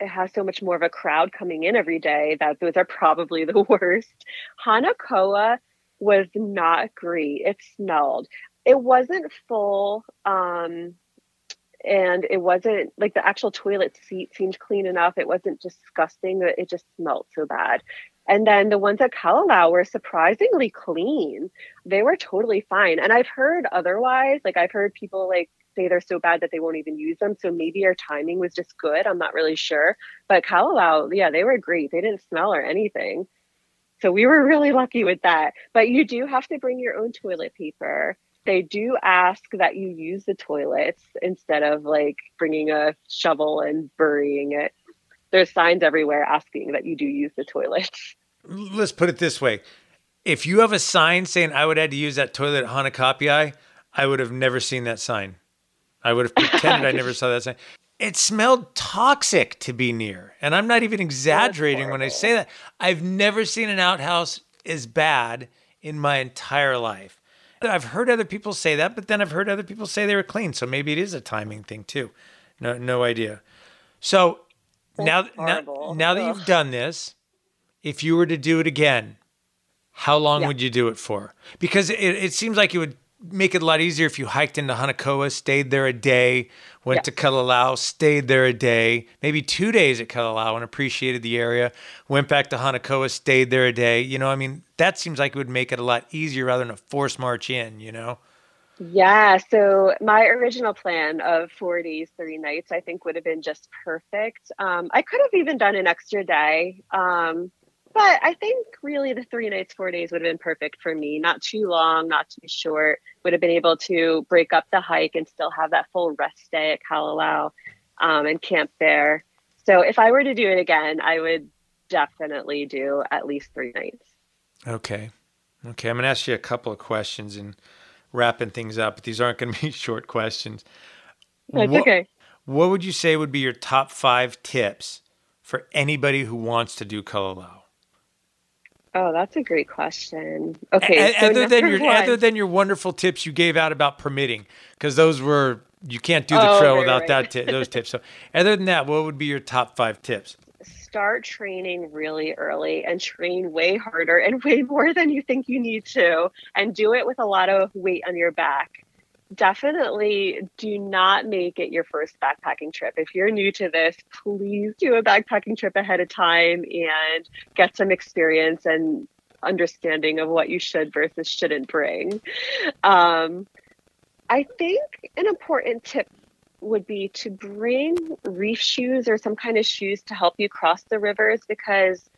S2: it has so much more of a crowd coming in every day that those are probably the worst. Hanakoa was not great. It smelled. It wasn't full, um, and it wasn't like the actual toilet seat seemed clean enough. It wasn't disgusting. It just smelled so bad. And then the ones at Kalalau were surprisingly clean they were totally fine. And I've heard otherwise. Like I've heard people like say they're so bad that they won't even use them. So maybe our timing was just good. I'm not really sure. But Kalalau, yeah, they were great. They didn't smell or anything. So we were really lucky with that. But you do have to bring your own toilet paper. They do ask that you use the toilets instead of like bringing a shovel and burying it. There's signs everywhere asking that you do use the toilets.
S1: Let's put it this way. If you have a sign saying I would have to use that toilet at Hanakapiai, I would have never seen that sign. I would have pretended I never saw that sign. It smelled toxic to be near. And I'm not even exaggerating when I say that. I've never seen an outhouse as bad in my entire life. I've heard other people say that, but then I've heard other people say they were clean. So maybe it is a timing thing too. No, no idea. So now, now, now that you've done this, if you were to do it again, how long
S2: Yeah.
S1: would you do it for? Because it, it seems like it would make it a lot easier if you hiked into Hanakoa, stayed there a day, went
S2: Yeah.
S1: to Kalalau, stayed there a day, maybe two days at Kalalau and appreciated the area, went back to Hanakoa, stayed there a day. You know, I mean, that seems like it would make it a lot easier rather than a forced march in, you know?
S2: Yeah, so my original plan of four days, three nights, I think would have been just perfect. Um, I could have even done an extra day, um, but I think really the three nights, four days would have been perfect for me. Not too long, not too short. Would have been able to break up the hike and still have that full rest day at Kalalau um, and camp there. So if I were to do it again, I would definitely do at least three nights.
S1: Okay. Okay. I'm going to ask you a couple of questions and wrapping things up, but these aren't going to be short questions.
S2: That's
S1: What-
S2: okay.
S1: What would you say would be your top five tips for anybody who wants to do Kalalau?
S2: Oh, that's a great question. Okay,
S1: A-
S2: so
S1: other than your
S2: one-
S1: other than your wonderful tips you gave out about permitting, because those were you can't do the
S2: Oh,
S1: trail
S2: right,
S1: without
S2: right.
S1: that ti- those tips. So, other than that, what would be your top five tips?
S2: start training really early and train way harder and way more than you think you need to and do it with a lot of weight on your back definitely do not make it your first backpacking trip. If you're new to this please do a backpacking trip ahead of time and get some experience and understanding of what you should versus shouldn't bring. Um, i think an important tip would be to bring reef shoes or some kind of shoes to help you cross the rivers because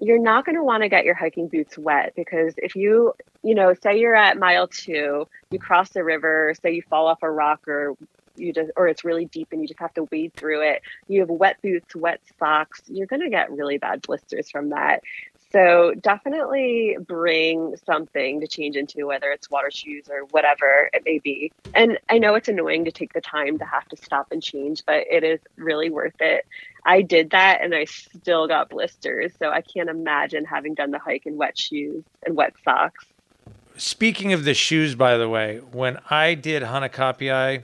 S2: you're not going to want to get your hiking boots wet because if you you know say you're at mile two you cross the river say you fall off a rock or you just or it's really deep and you just have to wade through it you have wet boots wet socks you're going to get really bad blisters from that so definitely bring something to change into, whether it's water shoes or whatever it may be. And I know it's annoying to take the time to have to stop and change, but it is really worth it. I did that and I still got blisters. So I can't imagine having done the hike in wet shoes and wet socks.
S1: Speaking of the shoes, by the way, when I did Hanakapiai,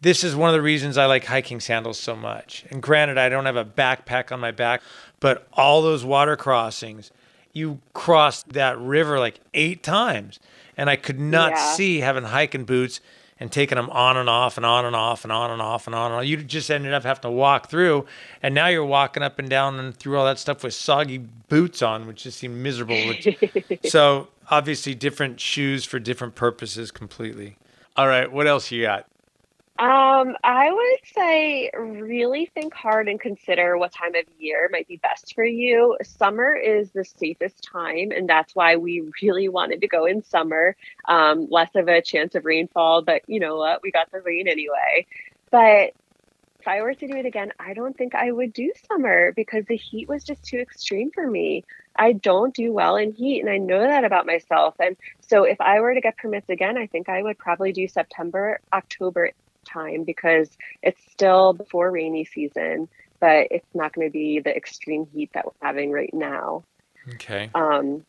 S1: this is one of the reasons I like hiking sandals so much. And granted, I don't have a backpack on my back, but all those water crossings, you crossed that river like eight times. And I could not
S2: Yeah.
S1: see having hiking boots and taking them on and off and on and off and on and off and on and on. You just ended up having to walk through, and now you're walking up and down and through all that stuff with soggy boots on, which just seemed miserable. Which, so obviously, different shoes for different purposes completely. All right, what else you got?
S2: Um, I would say really think hard and consider what time of year might be best for you. Summer is the safest time, and that's why we really wanted to go in summer. Um, less of a chance of rainfall, but you know what? We got the rain anyway. But if I were to do it again, I don't think I would do summer because the heat was just too extreme for me. I don't do well in heat, and I know that about myself. And so, if I were to get permits again, I think I would probably do September, October time because it's still before rainy season, but it's not going to be the extreme heat that we're having right now.
S1: Okay.
S2: Um,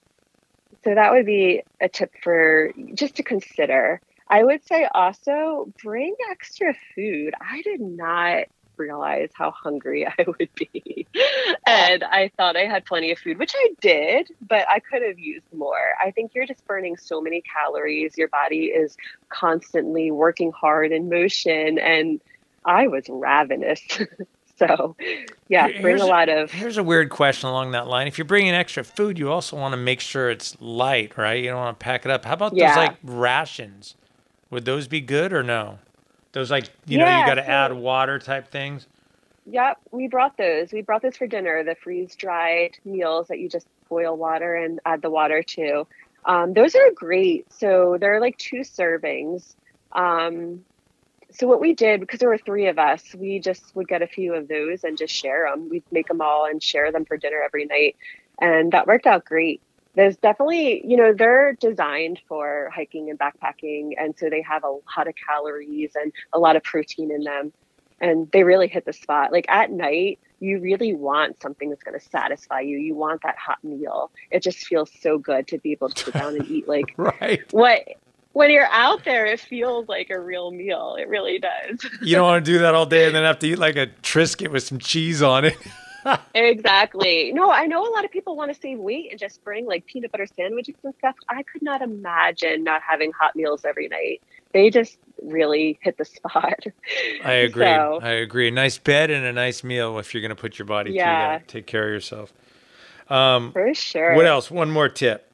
S2: so that would be a tip for just to consider. I would say also bring extra food. I did not realize how hungry I would be. and I thought I had plenty of food, which I did, but I could have used more. I think you're just burning so many calories. Your body is constantly working hard in motion. And I was ravenous. so, yeah,
S1: Here-
S2: bring a lot of.
S1: Here's a weird question along that line. If you're bringing extra food, you also want to make sure it's light, right? You don't want to pack it up. How about
S2: Yeah.
S1: those like rations? Would those be good or no? Those like you know you got to
S2: so-
S1: add water type things.
S2: Yep, we brought those. We brought those for dinner, the freeze dried meals that you just boil water and add the water to. Um, those are great. So they're like two servings. Um, so what we did, because there were three of us, we just would get a few of those and just share them. We'd make them all and share them for dinner every night. And that worked out great. There's definitely, you know, they're designed for hiking and backpacking. And so they have a lot of calories and a lot of protein in them and they really hit the spot. Like at night, you really want something that's going to satisfy you. You want that hot meal. It just feels so good to be able to sit down and eat like
S1: Right.
S2: what when you're out there it feels like a real meal. It really does.
S1: You don't want to do that all day and then have to eat like a Triscuit with some cheese on it.
S2: exactly. No, I know a lot of people want to save weight and just bring like peanut butter sandwiches and stuff. I could not imagine not having hot meals every night. They just really hit the spot.
S1: I agree.
S2: So-
S1: I agree. A nice bed and a nice meal if you're going to put your body
S2: Yeah.
S1: through that. Take care of yourself. Um,
S2: For sure.
S1: what else? One more tip.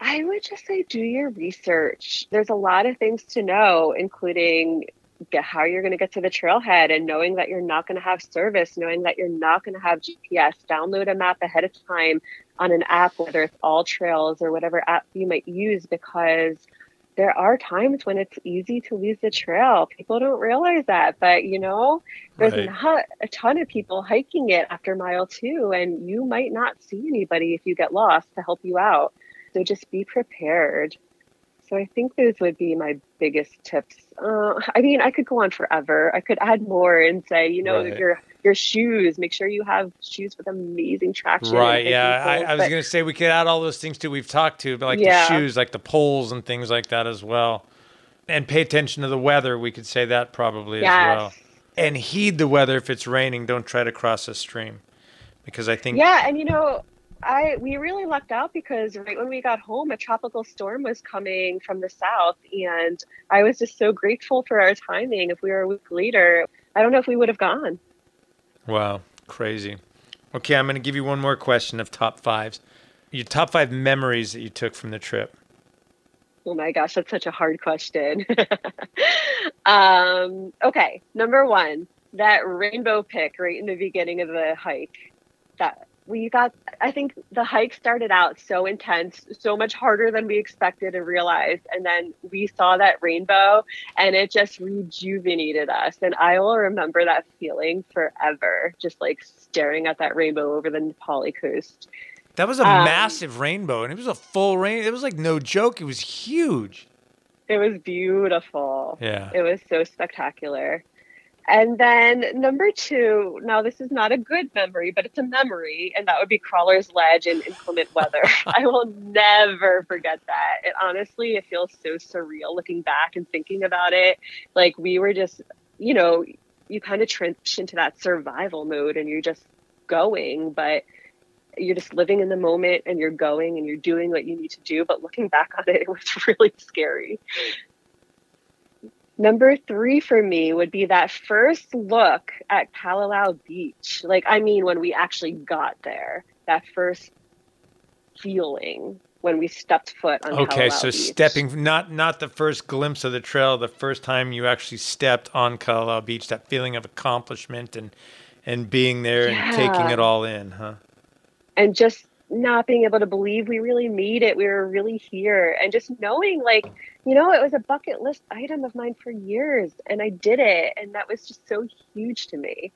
S2: I would just say do your research. There's a lot of things to know, including get how you're going to get to the trailhead and knowing that you're not going to have service, knowing that you're not going to have GPS. Download a map ahead of time on an app, whether it's All Trails or whatever app you might use, because there are times when it's easy to lose the trail. People don't realize that, but you know, there's
S1: Right.
S2: not a ton of people hiking it after mile two, and you might not see anybody if you get lost to help you out. So just be prepared. So I think those would be my biggest tips. Uh, I mean, I could go on forever. I could add more and say, you know,
S1: Right.
S2: your your shoes. Make sure you have shoes with amazing traction.
S1: Right. Yeah. I,
S2: poles.
S1: I was going to say we could add all those things too. We've talked to, but like
S2: Yeah.
S1: the shoes, like the poles and things like that as well. And pay attention to the weather. We could say that probably as well.
S2: Yes.
S1: And heed the weather if it's raining. Don't try to cross a stream because I think
S2: Yeah, and you know, I we really lucked out because right when we got home, a tropical storm was coming from the south, and I was just so grateful for our timing. If we were a week later, I don't know if we would have gone.
S1: Wow, crazy. Okay, I'm going to give you one more question of top fives. Your top five memories that you took from the trip.
S2: Oh my gosh, that's such a hard question. um, okay, number one, that rainbow pick right in the beginning of the hike. That we got, I think the hike started out so intense, so much harder than we expected and realized. And then we saw that rainbow and it just rejuvenated us. And I will remember that feeling forever, just like staring at that rainbow over the Na Pali coast.
S1: That was a
S2: Um,
S1: massive rainbow, and it was a full rain. It was like no joke. It was huge.
S2: It was beautiful.
S1: Yeah.
S2: It was so spectacular. And then number two, now this is not a good memory, but it's a memory, and that would be Crawler's Ledge in inclement weather. I will never forget that. It honestly, it feels so surreal looking back and thinking about it. Like we were just, you know, you kind of transition to that survival mode and you're just going, but you're just living in the moment and you're going and you're doing what you need to do. But looking back on it, it was really scary. Number three for me would be that first look at Kalalau Beach. Like, I mean, when we actually got there, that first feeling when we stepped foot on
S1: Okay,
S2: Kalalau
S1: so
S2: Beach.
S1: stepping not not the first glimpse of the trail, the first time you actually stepped on Kalalau Beach, that feeling of accomplishment and and being there and taking it all in, huh?
S2: and just not being able to believe we really made it. We were really here. And just knowing, like, you know, it was a bucket list item of mine for years and I did it. And that was just so huge to me.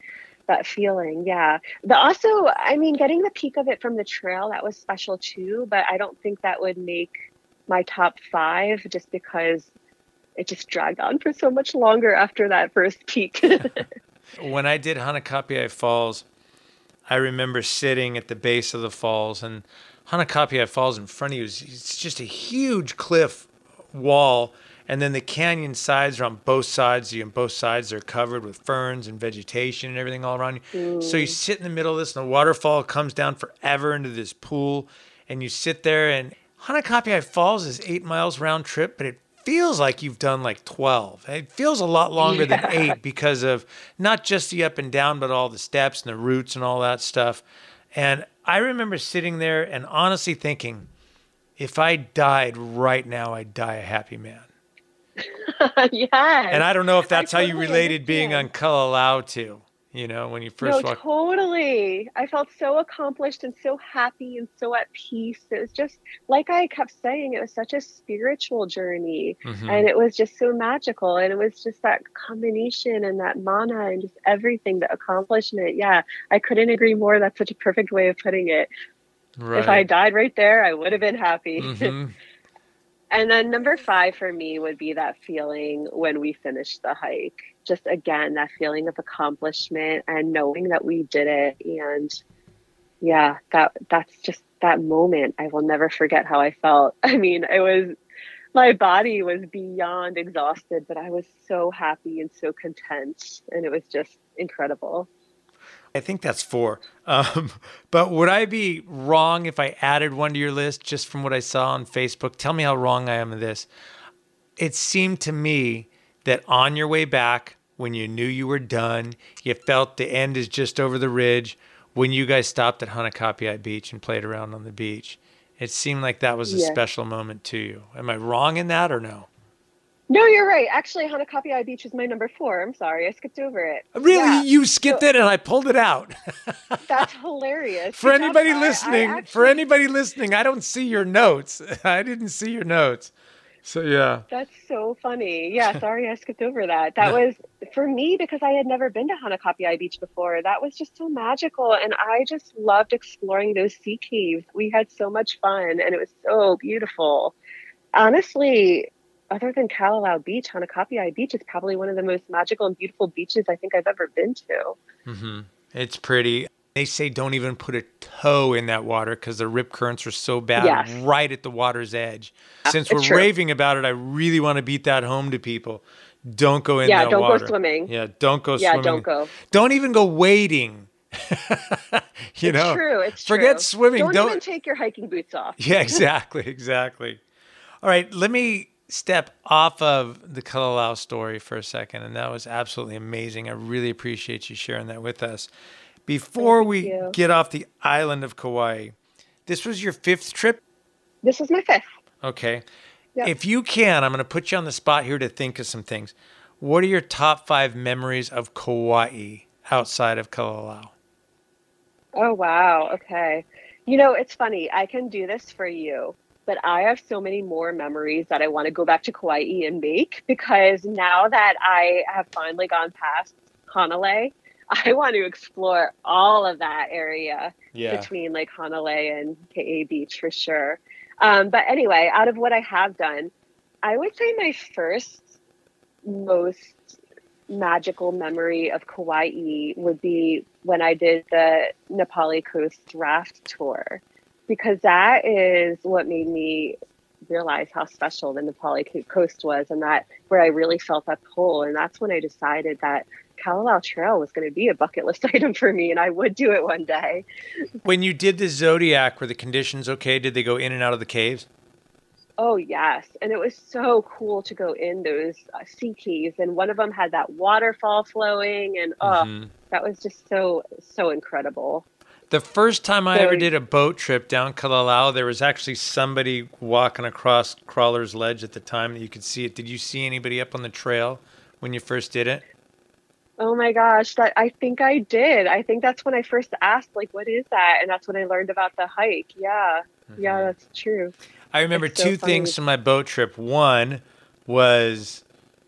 S2: That feeling, yeah. But also, I mean, getting the peak of it from the trail, that was special too. But I don't think that would make my top five just because it just dragged on for so much longer after that first peak.
S1: When I did Hanakapiai Falls, I remember sitting at the base of the falls, and Hanakapiai Falls in front of you is it's just a huge cliff wall, and then the canyon sides are on both sides. of You and both sides are covered with ferns and vegetation and everything all around you. So you mm. sit in the middle of this, and the waterfall comes down forever into this pool, and you sit there. And Hanakapiai Falls is eight miles round trip, but it feels like you've done like 12. It feels a lot longer than eight because of not just the up and down, but all the steps and the roots and all that stuff. And I remember sitting there and honestly thinking, if I died right now, I'd die a happy man.
S2: yeah.
S1: And I don't know if that's how you
S2: totally
S1: related being on
S2: understand.
S1: Kalalau too, you know, when you first
S2: no,
S1: walked.
S2: totally. I felt so accomplished and so happy and so at peace. It was just like I kept saying, it was such a spiritual journey
S1: Mhm.
S2: and it was just so magical. And it was just that combination and that mana and just everything, the accomplishment. Yeah, I couldn't agree more. That's such a perfect way of putting it. If I died right there, I would have been happy.
S1: Mhm.
S2: And then number five for me would be that feeling when we finished the hike. Just again, that feeling of accomplishment and knowing that we did it. And yeah, that that's just that moment. I will never forget how I felt. I mean, it was my body was beyond exhausted, but I was so happy and so content. And it was just incredible.
S1: I think that's four. Um, but would I be wrong if I added one to your list just from what I saw on Facebook? Tell me how wrong I am in this. It seemed to me that on your way back, when you knew you were done, you felt the end is just over the ridge, when you guys stopped at Hanakapiai Beach and played around on the beach. It seemed like that was a
S2: Yeah.
S1: special moment to you. Am I wrong in that or no?
S2: No, you're right. Actually, Hanakapiai Beach is my number four. I'm sorry. I skipped over it.
S1: Really?
S2: Yeah.
S1: You skipped it and I pulled it out.
S2: That's hilarious.
S1: for
S2: Good job,
S1: anybody
S2: Ty. I
S1: listening, for anybody listening, I don't see your notes. I didn't see your notes. So yeah.
S2: That's so funny. Yeah, sorry I skipped over that. That was for me because I had never been to Hanakapiai Beach before. That was just so magical and I just loved exploring those sea caves. We had so much fun and it was so beautiful. Honestly, other than Kalalau Beach, Hanakapiai Beach is probably one of the most magical and beautiful beaches I think I've ever been to.
S1: hmm It's pretty. They say don't even put a toe in that water because the rip currents are so bad
S2: Yes.
S1: right at the water's edge. Uh, Since
S2: it's
S1: we're
S2: true.
S1: raving about it, I really want to beat that home to people. Don't go in
S2: Yeah,
S1: that
S2: don't go swimming.
S1: Yeah, don't go swimming.
S2: yeah,
S1: swimming.
S2: don't go.
S1: Don't even go wading. you know,
S2: it's
S1: know,
S2: true. It's
S1: forget
S2: true.
S1: swimming.
S2: Don't,
S1: Don't-
S2: even take your hiking boots off.
S1: Yeah, exactly, exactly. All right, let me step off of the Kalalau story for a second, and that was absolutely amazing. I really appreciate you sharing that with us. Before we
S2: you.
S1: get off the island of Kauai, this was your fifth trip.
S2: This is my fifth.
S1: Okay.
S2: Yep.
S1: If you can, I'm going to put you on the spot here to think of some things. What are your top five memories of Kauai outside of Kalalau?
S2: Oh, wow. Okay. You know, it's funny. I can do this for you, but I have so many more memories that I want to go back to Kauai and make because now that I have finally gone past Hanalei, I want to explore all of that area between like Hanalei and Ke'e Beach for sure. Um, but anyway, out of what I have done, I would say my first most magical memory of Kauai would be when I did the Na Pali Coast raft tour, because that is what made me realize how special the Na Pali coast was, and that where I really felt that pull. And that's when I decided that Kalalau Trail was going to be a bucket list item for me, and I would do it one day.
S1: When you did the Zodiac, were the conditions okay? Did they go in and out of the caves?
S2: Oh yes, and it was so cool to go in those uh, sea caves, and one of them had that waterfall flowing, and oh,
S1: Mhm.
S2: that was just so so incredible.
S1: The first time I ever did a boat trip down Kalalau, there was actually somebody walking across Crawler's Ledge at the time that you could see it. Did you see anybody up on the trail when you first did it?
S2: Oh my gosh, that I think I did. I think that's when I first asked, like, what is that? And that's when I learned about the hike. Yeah, mm-hmm. yeah, that's true.
S1: I remember
S2: It's so
S1: two things from my boat trip. One was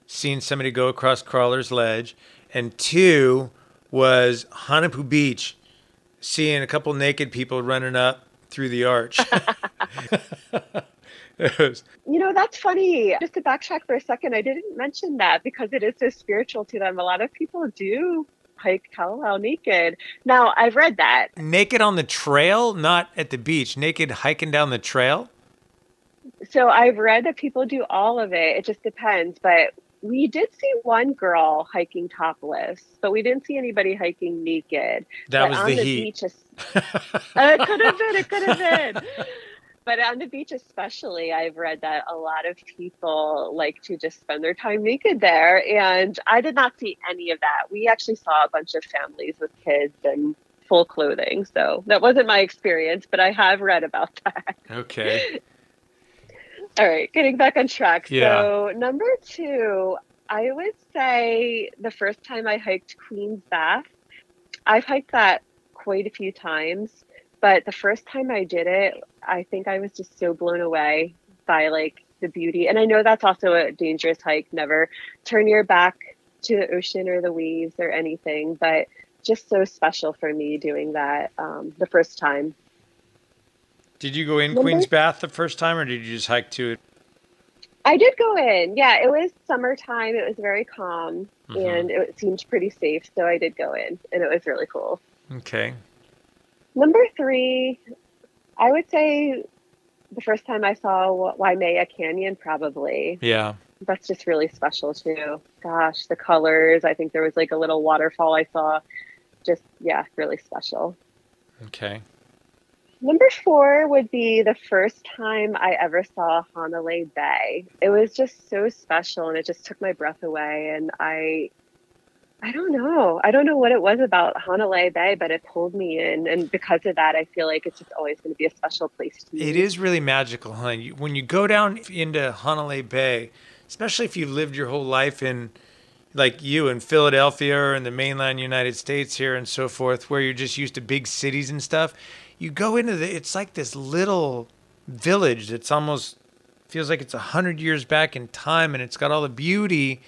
S1: seeing somebody go across Crawler's Ledge, and two was Honopu Beach, seeing a couple naked people running up through the arch. Was-
S2: You know, that's funny. Just to backtrack for a second, I didn't mention that because it is so spiritual to them. A lot of people do hike Kalalau naked. Now, I've read that.
S1: naked on the trail, not at the beach. Naked hiking down the trail.
S2: So I've read that people do all of it. It just depends. But we did see one girl hiking topless, but we didn't see anybody hiking naked.
S1: That
S2: But
S1: was
S2: on
S1: the,
S2: the
S1: heat.
S2: beach, Uh, it could have been. It could have been. But on the beach, especially, I've read that a lot of people like to just spend their time naked there. And I did not see any of that. We actually saw a bunch of families with kids and full clothing. So that wasn't my experience, but I have read about that.
S1: okay.
S2: All right, getting back on track.
S1: Yeah.
S2: So, number two, I would say the first time I hiked Queen's Bath, I've hiked that quite a few times, but the first time I did it, I think I was just so blown away by like the beauty. And I know that's also a dangerous hike. Never turn your back to the ocean or the waves or anything, but just so special for me doing that um, the first time.
S1: Did you go in Queen's Bath the first time, or did you just hike to it?
S2: I did go in. Yeah, it was summertime. It was very calm
S1: Mhm.
S2: and it seemed pretty safe. So I did go in and it was really cool.
S1: Okay.
S2: Number three, I would say the first time I saw Waimea Canyon, probably.
S1: Yeah.
S2: That's just really special too. Gosh, the colors. I think there was like a little waterfall I saw. Just, yeah, really special.
S1: Okay.
S2: Number four would be the first time I ever saw Hanalei Bay. It was just so special and it just took my breath away. And I, I don't know. I don't know what it was about Hanalei Bay, but it pulled me in. And because of that, I feel like it's just always going to be a special place to me.
S1: It is really magical, huh? When you go down into Honolulu Bay, especially if you've lived your whole life in, like you in Philadelphia or in the mainland United States here and so forth, where you're just used to big cities and stuff, you go into the, it's like this little village that's almost feels like it's a hundred years back in time and it's got all the beauty.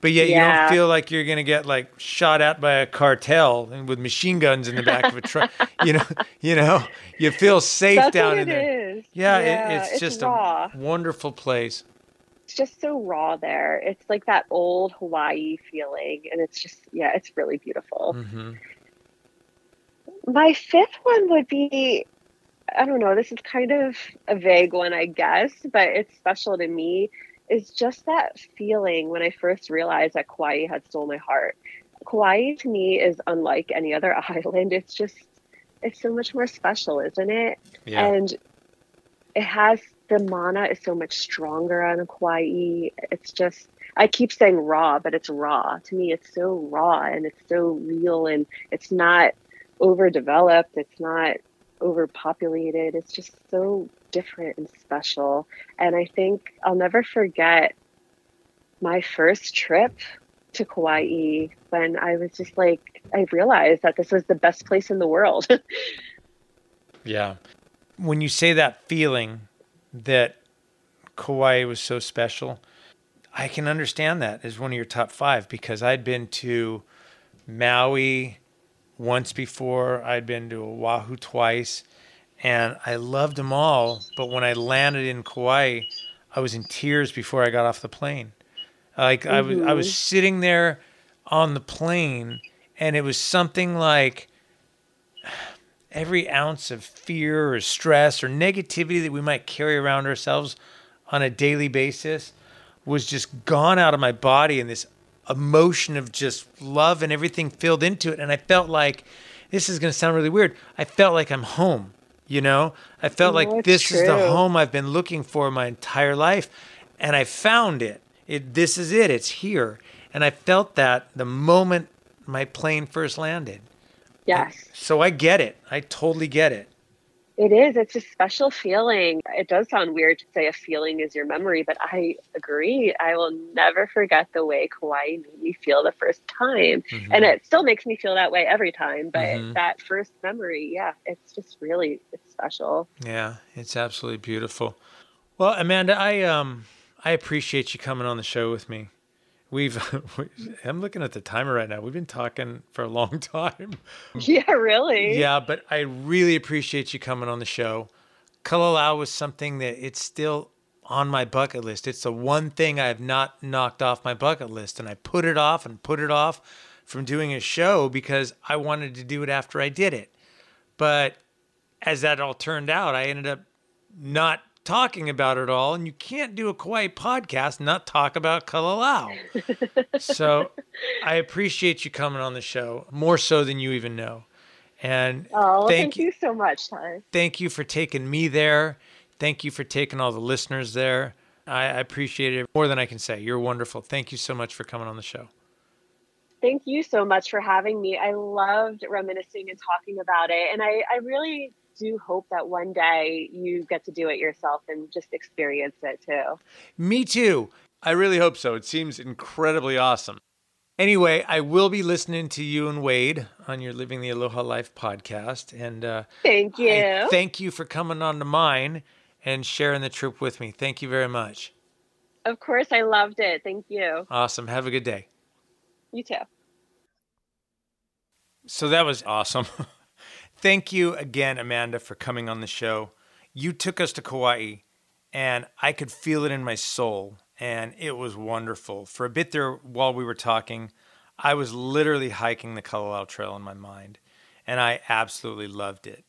S1: But yet you don't feel like you're gonna get like shot at by a cartel and with machine guns in the back of a truck. You know, you know, you feel safe
S2: That's
S1: down in
S2: it
S1: there.
S2: is.
S1: Yeah, it, it's,
S2: it's
S1: just
S2: raw.
S1: a wonderful place.
S2: It's just so raw there. It's like that old Hawaii feeling. And it's just, yeah, it's really beautiful.
S1: hmm
S2: My fifth one would be I don't know, this is kind of a vague one, I guess, but it's special to me. Is just that feeling when I first realized that Kauai had stole my heart. Kauai to me is unlike any other island. It's just, it's so much more special, isn't it?
S1: Yeah.
S2: And it has the mana is so much stronger on Kauai. It's just I keep saying raw, but it's raw. To me, it's so raw and it's so real and it's not overdeveloped. It's not overpopulated. It's just so different and special. And I think I'll never forget my first trip to Kauai when I was just like I realized that this was the best place in the world.
S1: Yeah. When you say that feeling that Kauai was so special, I can understand that as one of your top five because I'd been to Maui once before, I'd been to Oahu twice, and I loved them all. But when I landed in Kauai, I was in tears before I got off the plane. Like I was, I was mm-hmm. sitting there on the plane, and it was something like every ounce of fear or stress or negativity that we might carry around ourselves on a daily basis was just gone out of my body in this emotion of just love and everything filled into it and i felt like this is going to sound really weird i felt like i'm home You know, I felt
S2: No,
S1: like this is the home I've been looking for my entire life, and I found it. It this is it. It's here, and I felt that the moment my plane first landed.
S2: Yes.
S1: So I get it. I totally get it.
S2: It is. It's a special feeling. It does sound weird to say a feeling is your memory, but I agree. I will never forget the way Kauai made me feel the first time.
S1: Mm-hmm.
S2: And it still makes me feel that way every time. But
S1: Mhm.
S2: that first memory, yeah, it's just really it's special.
S1: Yeah, it's absolutely beautiful. Well, Amanda, I um I appreciate you coming on the show with me. We've I'm looking at the timer right now. We've been talking for a long time.
S2: Yeah, really.
S1: Yeah, but I really appreciate you coming on the show. Kalalau was something that it's still on my bucket list. It's the one thing I have not knocked off my bucket list, and I put it off and put it off from doing a show because I wanted to do it after I did it. But as that all turned out, I ended up not talking about it all, and you can't do a Kauai podcast and not talk about Kalalau. so I appreciate you coming on the show more so than you even know. And
S2: Oh,
S1: thank
S2: thank, you so much, Ty.
S1: thank you for taking me there. Thank you for taking all the listeners there. I, I appreciate it more than I can say. You're wonderful. Thank you so much for coming on the show.
S2: Thank you so much for having me. I loved reminiscing and talking about it. And I, I really do hope that one day you get to do it yourself and just experience it too.
S1: Me too. I really hope so. It seems incredibly awesome. Anyway, I will be listening to you and Wade on your Living the Aloha Life podcast. And uh,
S2: Thank you.
S1: I thank you for coming on to mine and sharing the trip with me. Thank you very much.
S2: of course, I loved it. Thank you.
S1: Awesome. Have a good day.
S2: You too.
S1: So that was awesome. Thank you again, Amanda, for coming on the show. You took us to Kauai, and I could feel it in my soul, and it was wonderful. For a bit there, while we were talking, I was literally hiking the Kalalau Trail in my mind, and I absolutely loved it.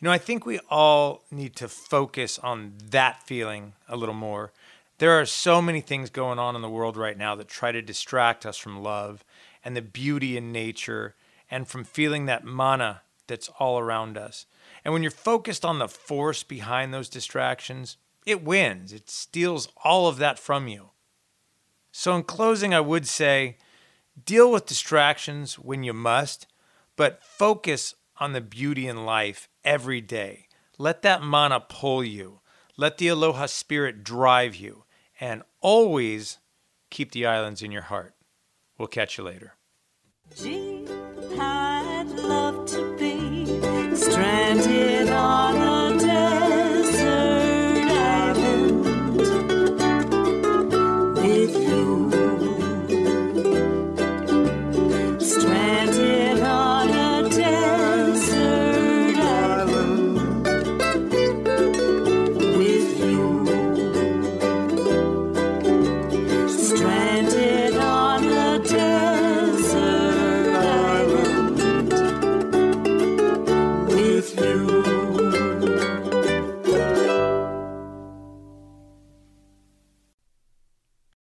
S1: You know, I think we all need to focus on that feeling a little more. There are so many things going on in the world right now that try to distract us from love and the beauty in nature and from feeling that mana that's all around us. And when you're focused on the force behind those distractions, it wins. It steals all of that from you. So, in closing, I would say deal with distractions when you must, but focus on the beauty in life every day. Let that mana pull you. Let the aloha spirit drive you. And always keep the islands in your heart. We'll catch you later.
S3: Gee, stranded on